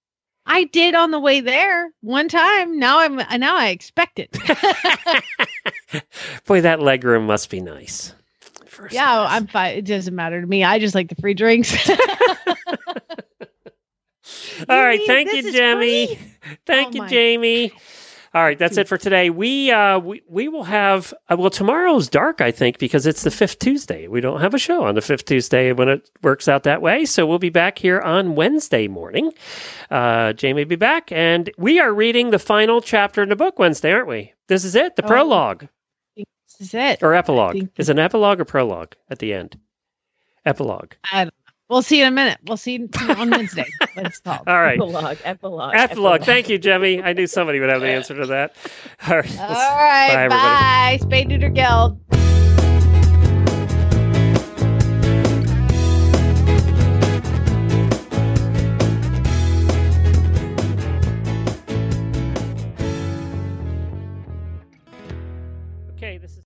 I did on the way there one time. Now I'm now I expect it. Boy, that leg room must be nice. First yeah, I'm fine. It doesn't matter to me. I just like the free drinks. All right, mean thank you, is Jamie. Thank Oh you, my- Jamie. All right, that's it for today. We uh we, we will have uh, well tomorrow's dark I think because it's the 5th Tuesday. We don't have a show on the 5th Tuesday when it works out that way. So we'll be back here on Wednesday morning. Uh Jamie will be back and we are reading the final chapter in the book Wednesday, aren't we? This is it, the Oh. prologue this is it. or epilogue. Is an epilogue or prologue at the end? Epilogue. I don't. We'll see you in a minute. We'll see on Wednesday. What it's called. All right. Epilogue, epilogue, Epilogue. Thank you, Jamie. I knew somebody would have the answer to that. All right. All right. Bye, Bye. everybody. Spay Neuter Guild.